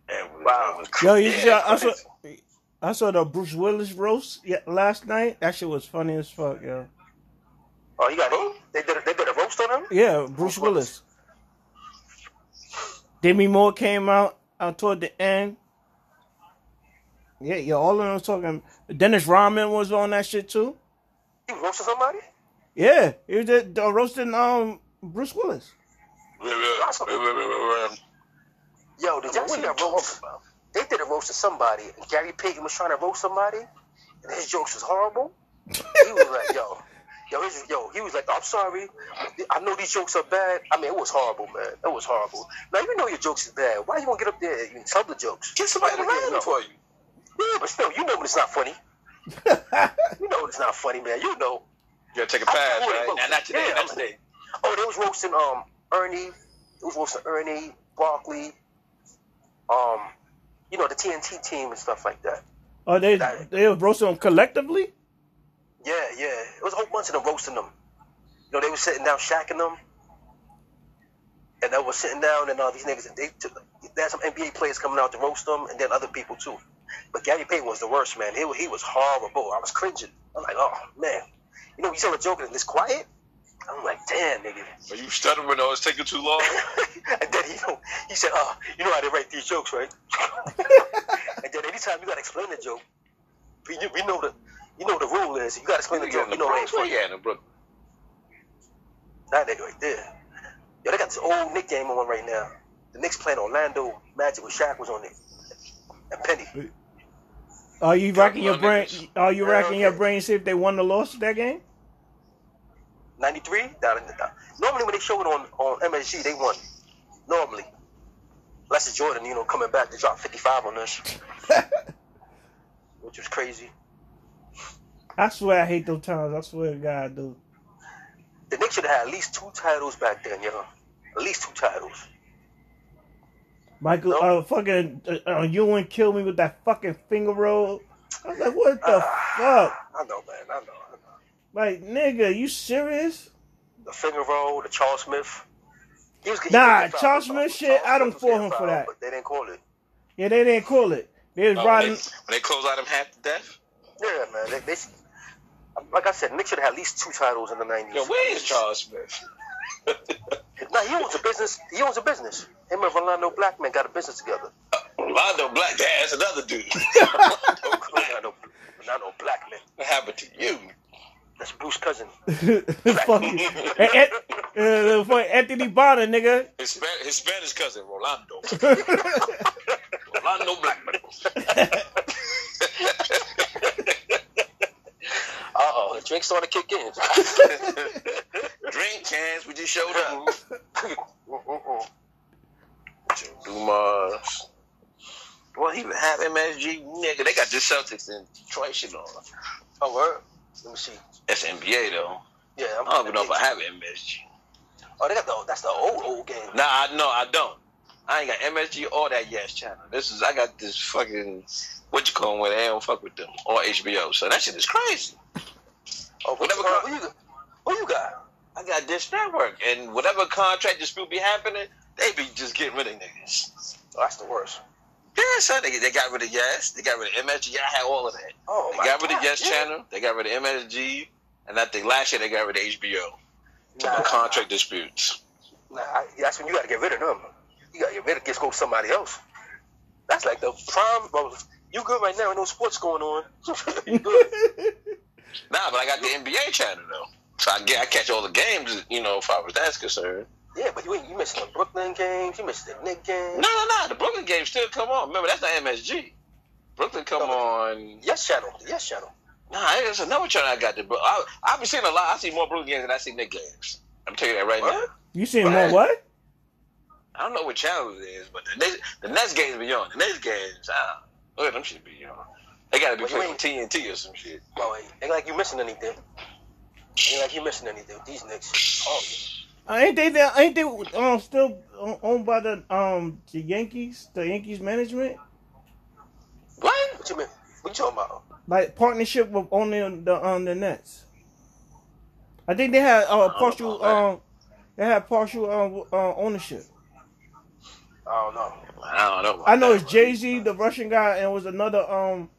And was, Wow. that was Yo, you yeah, see, I, I saw, crazy. I saw the Bruce Willis roast yeah, last night. That shit was funny as fuck, yo. Oh, you got it. They did. A, they did a roast on him. Yeah, Bruce Willis. Demi Moore came out uh, toward the end. Yeah, yeah, all of them talking. Dennis Rodman was on that shit too. He roasted somebody. Yeah, he was just, uh, roasting um Bruce Willis. Yo, did y'all see that roast? They did a roast of somebody, and Gary Payton was trying to roast somebody, and his jokes was horrible. He was like, yo, yo, his, yo, he was like, I'm sorry, I know these jokes are bad. I mean, it was horrible, man. It was horrible. Now you know your jokes is bad. Why you want to get up there and tell the jokes? Get somebody to write wanna for you. Yeah, but still, you know when it's not funny. You know it's not funny, man. You know. You gotta take a pass, right? not today, yeah, not today. Oh, they was roasting um Ernie. It was roasting Ernie, Barkley, um, you know the TNT team and stuff like that. Oh, they they was roasting them collectively. Yeah, yeah. It was a whole bunch of them roasting them. You know, they were sitting down shacking them. And they were sitting down and all these niggas, they took, they had some NBA players coming out to roast them and then other people too. But Gary Payton was the worst, man. He, he was horrible. I was cringing. I'm like, oh, man. You know, you tell a joke and it's quiet? I'm like, damn, nigga. Are you stuttering or it's taking too long? and then, you know, he said, oh, you know how they write these jokes, right? and then anytime you got to explain the joke, we, we know the, you know the rule is, you got to explain the joke, you know Bronx? what Where you at in the Brooklyn? That nigga right there. Yo, they got this old Knick game on right now. The Knicks playing Orlando Magic with Shaq was on it. And Penny. Are you racking your brain? niggas. Are you Yeah, racking your okay. brain? See if they won or lost that game. 93? Down in the, down. Normally when they show it on, on MSG, they won. Normally. Unless it's Jordan, you know, coming back to drop 55 on us. Which was crazy. I swear I hate those times. I swear to God, dude. The Knicks should have had at least two titles back then, yo. At least two titles. Michael, No. uh, fucking uh, uh, Ewing killed me with that fucking finger roll. I was like, what the fuck? I know, man. I know. I know. Like, nigga, you serious? The finger roll, the Charles Smith. He was, he Nah, Charles fouled. Smith shit, I don't Smith was for him for that. But they didn't call it. Yeah, they didn't call it. They was Oh, when, riding. they, when they close out him half to death? Yeah, man. They, they, like I said, Nick should have had at least two titles in the 90s. Yo, where is Charles Smith? Nah, he owns a business. He owns a business. Him and Rolando Blackman got a business together. Rondo Black, that's another dude. Rolando, Rolando Blackman. what happened to you? That's Bruce cousin. fucking, and, and, uh, Anthony Bonner, nigga. His, Spa- his Spanish cousin, Rolando. Rolando Blackman. Uh oh, the drink started to kick in. Drink chance, we just showed up. Dumas. Well, he would have MSG, nigga. They got the Celtics in Detroit shit on. oh, word? Let me see. That's NBA though. Yeah, I'm I don't even know if I have MSG. Oh, they got the that's the old old game. Nah, I know I don't. I ain't got MSG or that Yes channel. This is I got this fucking what you call 'em where they don't fuck with them or HBO. So that shit is crazy. Oh, Whatever uh, what you got? What you got? I got Dish Network, and whatever contract dispute be happening, they be just getting rid of niggas. Oh, that's the worst. Yeah, son, they, they got rid of Yes, they got rid of MSG. I had all of that. Oh They my got rid God, of Yes yeah. channel, they got rid of MSG, and I think last year they got rid of HBO. Nah, contract disputes. Nah, I- that's when you got to get rid of them. You got to get rid of just go to somebody else. That's like the prime. Well, you good right now? No sports going on. you good? Nah, but I got the NBA channel though, so I get I catch all the games. You know, if I was that's concerned. Yeah, but you ain't you missed the Brooklyn games. You missed the Knick games. No, no, no. The Brooklyn games still come on. Remember, that's not MSG. Brooklyn come No, on. Yes channel. The Yes channel. Nah, there's another channel I got. The Bro- I, I've been seeing a lot. I see more Brooklyn games than I see Knick games. I'm telling you that right now. You seen more what? I don't know what channel it is, but the next, the next games be on. The next games, ah, look at them shit be on. They gotta be Well, playing TNT or some shit. Oh, ain't- ain't like you missing anything. Ain't like you missing anything. These Knicks. Oh, Uh, ain't they there? Ain't they um still owned by the um the Yankees? The Yankees management, What? what you mean? What you talking about? like partnership with owning the um the Nets. I think they had uh, know partial um they had partial um, uh, ownership. I don't know. I don't know. I know that, it's Jay Z, the Russian guy, and was another um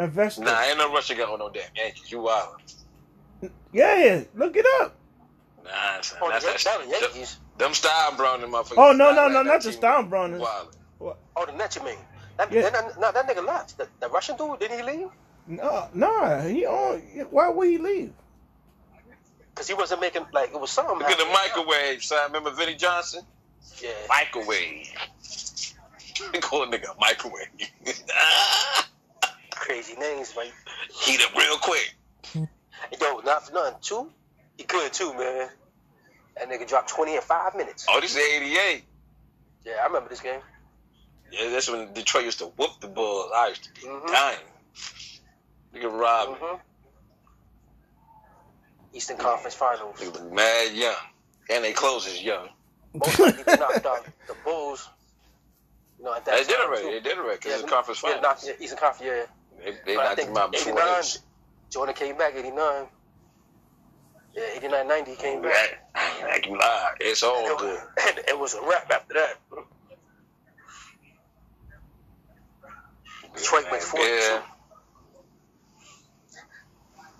investor. Nah, ain't no Russian got on no damn Yankees. You wild. Yeah, look it up. Nah, son, Oh, that's, the that's, Yan- down the them, Yankees. them Steinbrenner them motherfuckers. Oh no no Nah, no that not the team Steinbrenners. Wild. Oh, the Nets, you mean? That, Yeah. that, no, that nigga left. The, the Russian dude, didn't he leave? No, nah, he on. Why would he leave? Because he wasn't making, like, it was something. Look at the happening. microwave, son. Remember Vinnie Johnson? Yeah. Microwave. They call a nigga microwave. Crazy names, man. Heat up real quick. Yo, not for nothing. Two, he could too, man. That nigga dropped 20 in five minutes. Oh, this is 88. Yeah, I remember this game. Yeah, that's when Detroit used to whoop the Bulls. I used to be Mhm. dying. Nigga robbed me. hmm Eastern Conference Finals. Nigga look mad young. And they close is young. Most likely they knocked out the Bulls. You know, at that They did already. too. They did already Yeah, it's a conference yeah, finals. knocked, yeah, Eastern Conference, yeah. They, they knocked think him out before 89. Jordan came back 89. Yeah, 89 90 he came back. I can lie. It's all And good. it, and it was a wrap after that. Detroit went 42. Yeah.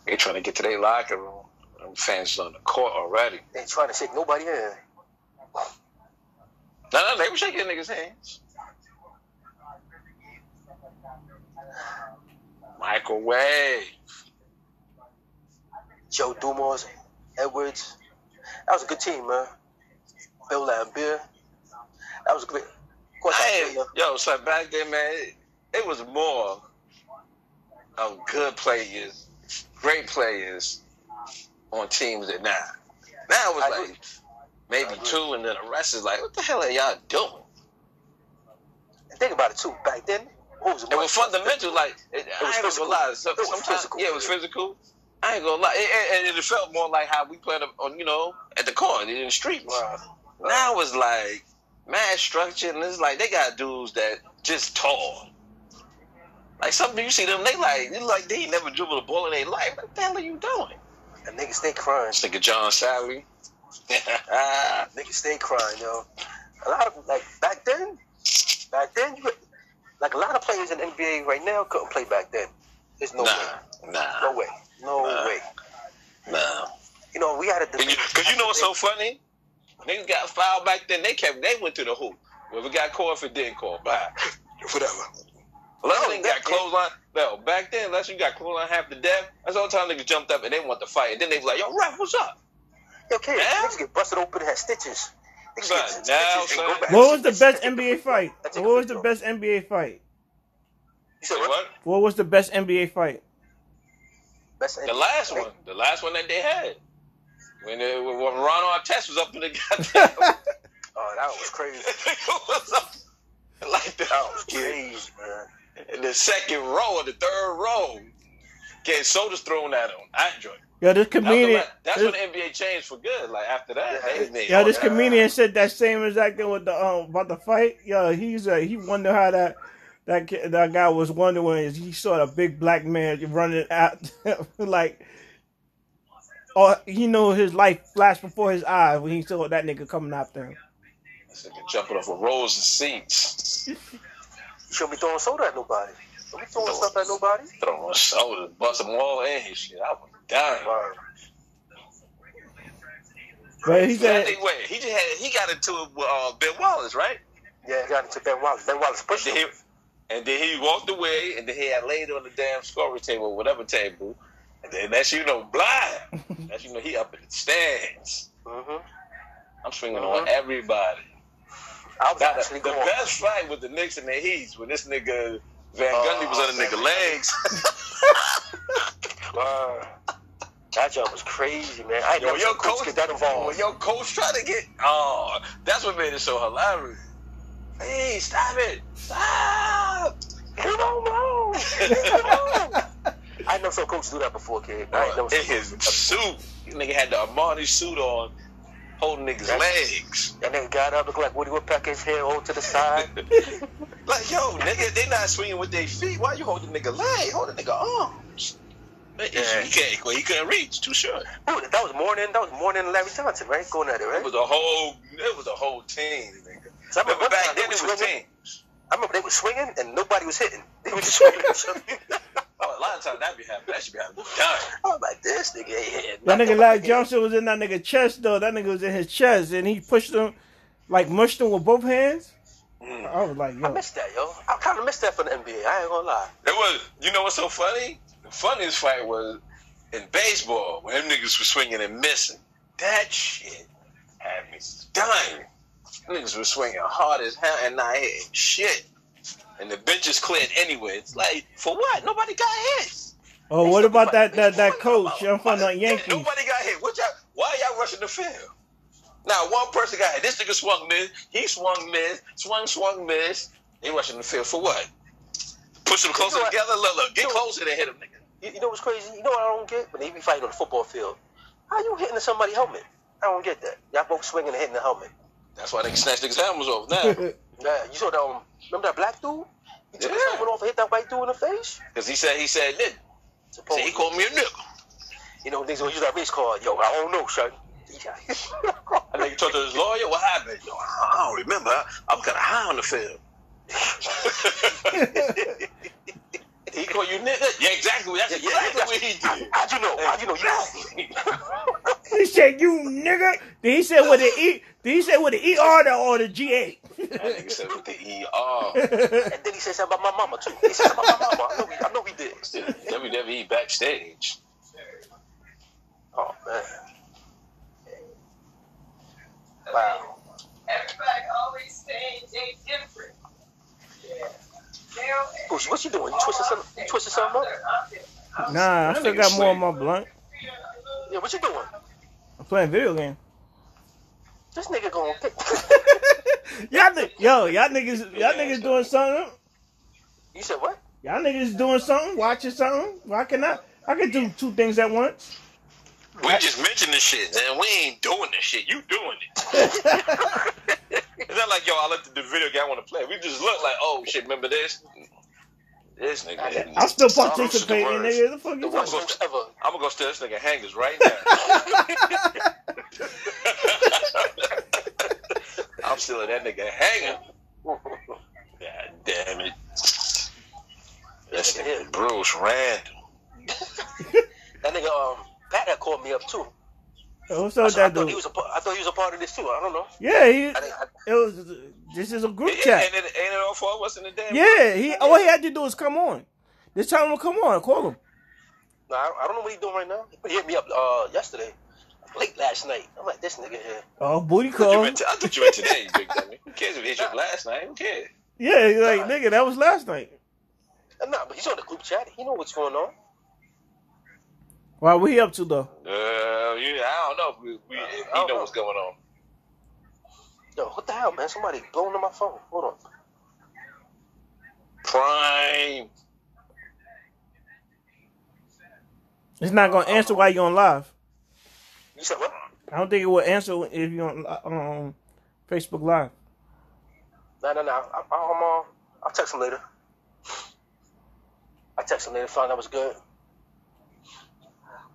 They trying to get to their locker room. Them fans on the court already. They trying to shake nobody in. No, no, they were shaking niggas' hands. Microwave. Joe Dumars, Edwards. That was a good team, man. Bill Laimbeer. That was great. Of course, I I ain't, yo, so back then, man, it, it was more of good players, great players on teams than now. Now it was I like agree. maybe two, and then the rest is like, what the hell are y'all doing? And think about it too. Back then, what was it? It was fundamental. Like it, I was ain't physical. So, It was physical. yeah, it was physical. I ain't gonna lie. It, it, it felt more like how we played on, um, you know, at the court in the streets. Wow. Now it's like mad structure, and it's like they got dudes that just tall. Like some you see them, they like they like they ain't never dribbled a ball in their life. What the hell are you doing? And niggas stay crying. This nigga John Salley. Niggas stay crying, yo. A lot of like back then, back then, you, like a lot of players in the NBA right now couldn't play back then. There's no nah, way, nah, no way, no nah. You know, we had a Cause you, know what's so funny? Niggas got fouled back then. They kept. They went to the hoop. Whether it got called, if it didn't call, bye. Whatever. Unless No, they back got clothesline. No, back then, unless you got clothesline half to death, that's all the time niggas jumped up and they want to fight. And then they was like, "Yo, ref, what's up?" Okay, Now? niggas get busted open and had stitches. Niggas Son, get now, stitches and go son. back. What was the best NBA fight? What was the best NBA fight? You said what? what? What was the best NBA fight? Best The last one, the last one that they had, when, it, when Ron Artest was up in the goddamn, Oh, that was crazy. was up like that. That was crazy, man. In the second row or the third row, getting sodas thrown at him. I enjoyed. it. Yo, this That was the comedian. that's this- when the NBA changed for good. Like after that, Yeah, they, they, Yo, this comedian said that same exact thing with the um about the fight. Yo, he's uh, he wondered how that that that guy was wondering when he saw a big black man running out like. Oh, he know his life flashed before his eyes when he saw that nigga coming after him. This nigga jumping off of rows of seats, You shouldn't be throwing soda at nobody. Don't be throwing stuff at nobody. throwing sodas, bust them all in his shit. I was dying. Wow. But he said, think, wait, he just had he got into it with uh, Ben Wallace, right? Yeah, he got into Ben Wallace. Ben Wallace pushed And him. he, and then he walked away, and then he had laid on the damn scoring table, whatever table. And that's you know blind. That's you know he up in the stands. hmm I'm swinging Uh-huh. on everybody. I was the, actually the going. best fight with the Knicks and the Heats when this nigga Van Oh, Gundy was on the nigga legs. Uh, that job was crazy, man. I Yo, your coach get that involved. When your coach tried to get, oh, that's what made it so hilarious. Hey, stop it! Stop! Come on, man. Come on. I never saw coach do that before, kid. I ain't never in his suit, nigga had the Armani suit on, holding niggas' legs. That nigga got up, looked like Woody Woodpecker's hair all to the side. Like, yo, nigga, they not swinging with their feet. Why you holding nigga leg? Hold the nigga arms. Man, Yeah. He, can't, well, he couldn't reach. Too short. Ooh, that was morning. That was morning. Larry Johnson, right? Going at it, right? It was a whole. It was a whole team, nigga. So I Remember back they then it was swinging. teams. I remember they were swinging and nobody was hitting. They were just swinging. each other. A lot of times that be happening. That should be happening. I was like, this nigga ain't hitting. that nigga Larry Johnson was in that nigga chest though. That nigga was in his chest and he pushed him, like mushed him with both hands. Mm. I was like, yo. I yo, missed that, yo. I kind of missed that for the NBA. I ain't gonna lie. It was. You know what's so funny? The funniest fight was in baseball when them niggas were swinging and missing. That shit had me dying. Niggas were swinging hard as hell and not hitting shit. And the bench is cleared anyway. It's like, for what? Nobody got hit. oh, what about that that that coach? I'm from the Why- Yankees. Nobody got hit. What y'all, why y'all rushing the field? Now one person got hit. This nigga swung miss. He swung miss. Swung swung miss. They rushing the field for what? Push them closer You know what? together. Look, look, get You know- closer to hit him, nigga. You, you know what's crazy? You know what I don't get? When they be fighting on the football field, how you hitting somebody's helmet? I don't get that. Y'all both swinging and hitting the helmet. That's why they can snatch niggas' helmets off now. Yeah, you saw that. Um, remember that black dude? He took his Yeah. helmet off and hit that white dude in the face. Because he said, he said, nigga. Supposed- See, he called me a nigga. You know, niggas gonna use that race card. Yo, I don't know, son. And then he talked to his lawyer. What happened? Yo, I don't remember. I, I was kind of high on the film. he called you nigga? Yeah, exactly. That's Yeah, yeah, exactly yeah. what he did. How'd you know? How'd you know? You he said, "You nigga." Then he said, "With the E." Then he said, "With the ER or the GA." That nigga said with the ER. And then he said something about my mama too. He said something about my mama. I know he, I know he did. WWE E backstage. Oh man. Wow. Everybody always saying they different. Yeah. They don't- what you doing? You twisting something? You twisting something up? Nah, I still got more on my blunt. Yeah, what you doing? I'm playing video game. This nigga going. y'all, yo, y'all niggas, y'all niggas doing something. You said what? Y'all niggas doing something, watching something. Why can I? I can do two things at once. We just mentioned this shit, man. We ain't doing this shit. You doing it. It's not like, yo, I looked at the video game I want to play. We just look like, oh, shit, remember this? This nigga. I'm still Those are the participating, nigga. The fuck The you folks ever. I'm gonna go steal this nigga hangers right now. I'm stealing that nigga hanger. God damn it. That's nigga Bruce Randall. That nigga, um, Pat had called me up too. What's I, up with I that thought he was a part. I thought he was a part of this too. I don't know. Yeah, he. I I, It was. This is a group Ain't chat. it, ain't it all four of us in the damn Yeah, he. All he had to do is come on. Just tell him to come on. Call him. no, I, I don't know what he's doing right now. He hit me up uh, yesterday, late last night. I'm like, this nigga here. Oh, booty you call. meant, to- I thought you meant today, you big dummy. Who cares if it hit you up last night? Who cares? Yeah, he's like nigga, that was last night. Uh, Nah, but he's on the group chat. He know what's going on. Why? What he up to though? Uh, yeah, I don't know we, we, if I he don't know know. what's going on. Yo, what the hell, man? Somebody blowing up my phone. Hold on. Prime. It's not gonna answer while you're on live. You said what? I don't think it will answer if you're on um, Facebook Live. No, no, no. I, I, I'm uh, I'll text him later. I'll text him later. Find out what's good.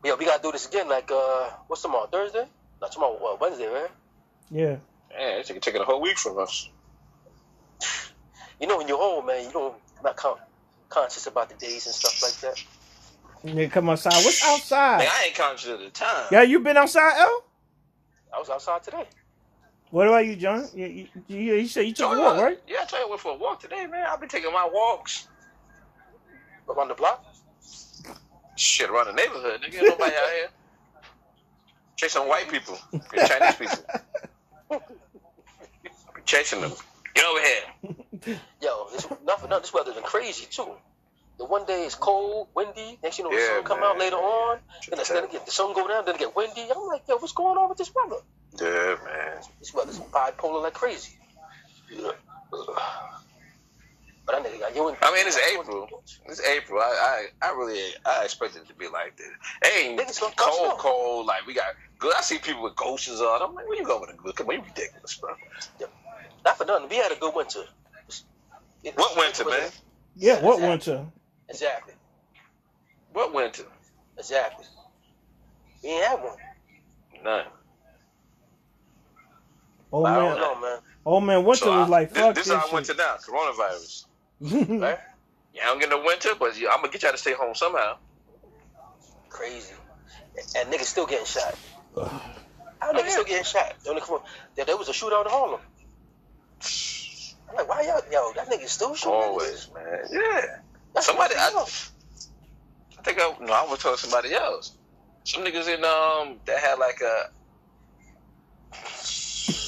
Yeah, we gotta do this again. Like, uh, what's tomorrow? Thursday? Not tomorrow. What, Wednesday, right? Yeah. Man, it's taking a whole week from us. You know, when you're old, man, you don't not con- conscious about the days and stuff like that. Nigga, come outside. What's outside? I ain't conscious of the time. Yeah, you been outside, L? I was outside today. What about you, John? You, you, you, you said you took Oh, a walk, right? Yeah, I told you I went for a walk today, man. I've been taking my walks. Around the block. Shit, around the neighborhood, nigga. Nobody out here. Chasing white people and Chinese people. Be chasing them. Get over here. Yo, this, not for nothing. This weather's been crazy too. The one day it's cold, windy. Next, you know, the Yeah, sun come man. out later on. Then, it's, then it get, the sun go down. Then it get windy. I'm like, yo, what's going on with this weather? Yeah, man. This weather's bipolar like crazy. But I nigga got you. in- I mean, it's April. It's April. I, I, I really, I expected it to be like this. It ain't Niggas gonna cold, cold. Like we got good. I see people with ghosts on. I'm like, where you going with a good? Come on, you ridiculous, bro. Yeah. Not for nothing. We had a good winter. It- What winter, man? Yeah, what winter? Exactly. What winter? Exactly. We ain't have one. None. Oh I man, know, man. oh man, winter So I- like this, fuck this this, is our shit. winter now. Coronavirus. Right? Yeah, I don't get no winter, but I'm gonna get y'all to stay home somehow. Crazy. And niggas still getting shot. How niggas still getting shot? Don't come on- There, there was a shootout in Harlem. I'm like, why y'all, yo, that nigga still shooting? niggas? Always, man. Yeah. That's Somebody, fucked I, up. I think I no, I was telling somebody else. Some niggas in um that had like a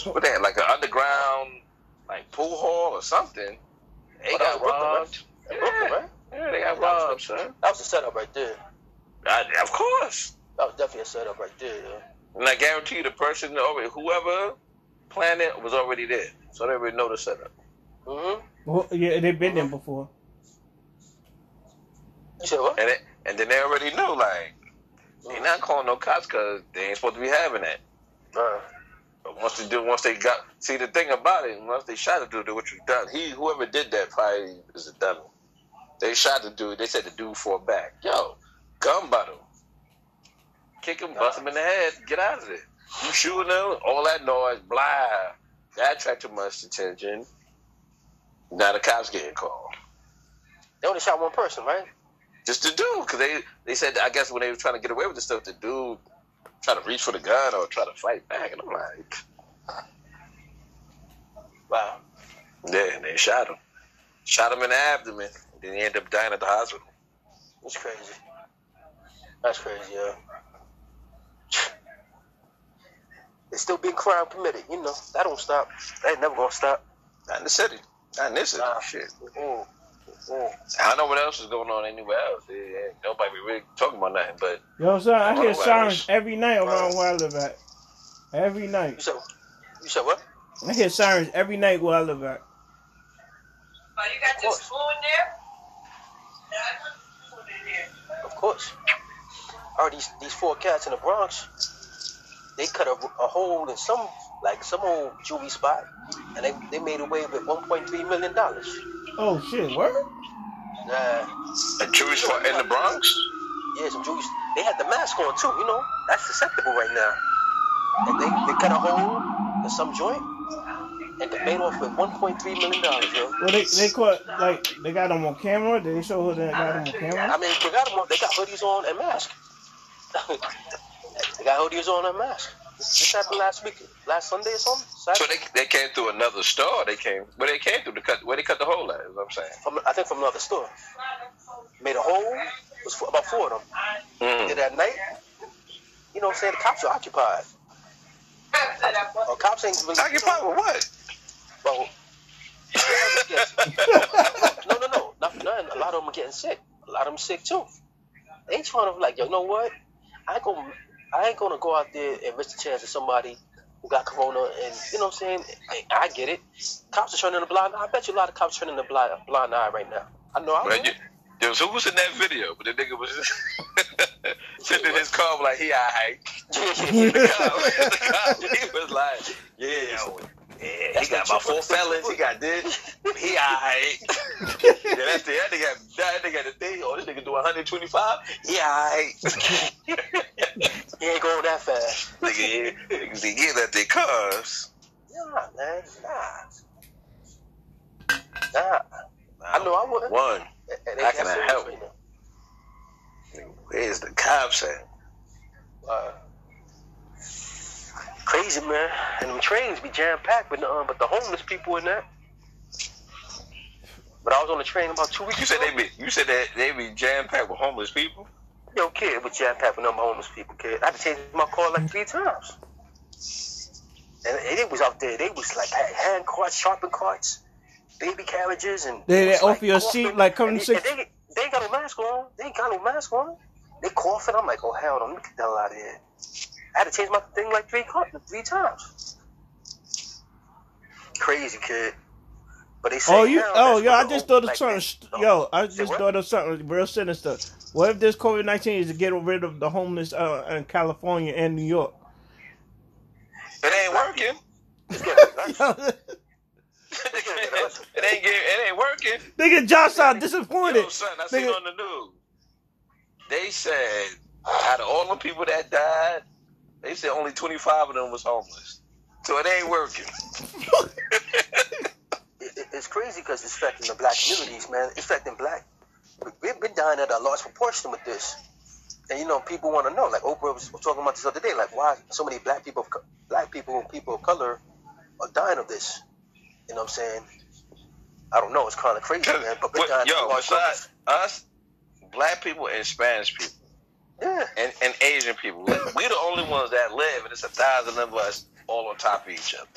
what they had like an underground like pool hall or something. They Oh, got was Brooklyn, right? robbed. In Brooklyn, Yeah. right? Yeah, they got robbed, son. That was a setup right there. I, of course. That was definitely a setup right there. Yeah. And I guarantee you, the person already, whoever planned it, was already there, so they already know the setup. Mm-hmm. Well, yeah, they've been there before. You what? And it, and then they already knew like they not calling no cops because they ain't supposed to be having that. Uh, But once they do, once they got see the thing about it, once they shot the dude, which was done. He whoever did that probably is a dummy. They shot the dude. They said the dude fought back. Yo, gun battle. Kick him, bust him in the head, get out of there. You shooting them, all that noise, blah. That attracted much attention. Now the cops getting called. they only shot one person, right? Just the dude, because they they said I guess when they were trying to get away with the stuff, the dude tried to reach for the gun or try to fight back, and I'm like, Wow. yeah, and they shot him, shot him in the abdomen, and then he ended up dying at the hospital. That's crazy. That's crazy, yeah. It's still being crime committed, you know. That don't stop. That ain't never gonna stop. Not in the city, not in this city. Nah. Shit, Mm. I don't know what else is going on anywhere else. Yeah, ain't nobody really talking about nothing, but Yo, son, I hear Oh, sirens every night around where I live at. Every You night. said you said what? I hear sirens every night where I live at. Oh, you got Of this course. spoon there? Yeah, I put the spoon in there. Of course. Are these these four cats in the Bronx? They cut a, a hole in some like some old jewelry spot, and they, they made away with 1.3 million dollars. Oh shit, word? Nah, a Jewish spot in the Bronx. yeah, some jewelry. They had the mask on too. You know, that's susceptible right now. And they, they cut a hole in some joint, and they made off with 1.3 million dollars, yo. Well, they they caught like they got them on camera. Did they show who they got them on camera? I mean, they got them on, they got hoodies on and masks. they got hoodies on and masks. This happened last week, last Sunday or something. So they they came through another store. They came, but they came through the cut where they cut the hole at. Is what I'm saying. from, I think from another store. Made a hole. It was about four of them. Mm-hmm. Did that night. You know what I'm saying? The cops are occupied. Or cops ain't really. Occupied with what? Well, no, no, no. Not, none. A lot of them are getting sick. A lot of them sick too. They trying to like, yo, you know what? I gonna, I ain't gonna go out there and risk the chance of somebody who got corona, and you know what I'm saying? I, I get it. Cops are turning a blind eye. I bet you a lot of cops turning a blind, blind eye right now. I know. I would. you, there was who was in that video? But the nigga was sitting in his car like he alright. the cop, the cop, he was like, yeah, yeah, he got about four felons. He got this. He alright. yeah, that's the that nigga. That nigga got the thing. Oh, this nigga do 125. He alright. He ain't going that fast. nigga, yeah, niggas they get at their cars. Nah, man. Nah. Nah. I know I wouldn't. One. How can I help? right. Where's the cops at? Uh, crazy man, and them trains be jam packed with the um, but the homeless people in that. But I was on the train about two weeks You said they be. You said that they be jam packed with homeless people. Yo, kid, it was jam packed with them homeless people, kid. I had to change my car like three times. And and it was out there. They was like hand carts, shopping carts, baby carriages, and They- it they was, offer you a coughing. seat, like, come And to they, six- and they, they ain't got no mask on. They ain't got no mask on. They coughing. I'm like, oh hell no, let me get the hell out of here. I had to change my thing like three three times. Crazy kid. But they say Oh, you. Oh, that's yo, I just old thought of black something. man- Yo, I just what? thought of something real sinister. What if this COVID nineteen is to get rid of the homeless uh, in California and New York? It ain't working. It's getting worse. it ain't get, it ain't working. Nigga, Josh sound disappointed. Yo, son, I seen on the news. They said out of all the people that died, they said only twenty five of them was homeless. So it ain't working. it, it- it's crazy because it's affecting the black communities, man. It's affecting black. we- We've been dying at a large proportion with this, and you know, people want to know. Like Oprah was talking about this other day, like why so many black people, black people, and people of color are dying of this. You know what I'm saying? I don't know. It's kind of crazy, man. But we're But, dying at yo, large besides us, black people and Spanish people yeah, and, and Asian people, we we the only ones that live, and it's a thousand of us all on top of each other.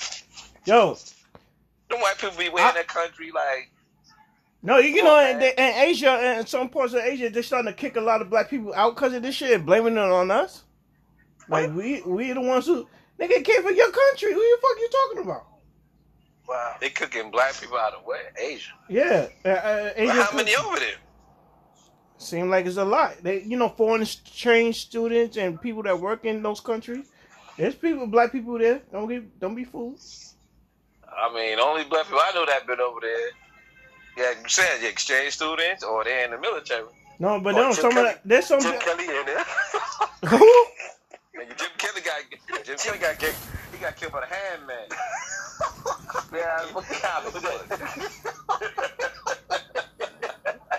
Yo, Them white people be way in that country like no, you Come know, in, in Asia and some parts of Asia, they're starting to kick a lot of black people out because of this shit and blaming it on us. Like we, we the ones who nigga came from your country. Who the fuck you talking about? wow. they cooking black people out of where? Asia. Yeah, uh, uh, But Asian how many over there? Seem like it's a lot. They, you know, foreign exchange students and people that work in those countries. There's people, black people there. Don't get, don't be fooled. I mean, only black people I know that been over there. Yeah, you said the exchange students or they're in the military. No, but no, some of that, there's some. Jim Kelly in there. Who? Jim Kelly got Jim Kelly got. He got killed by the handman. yeah, what kind of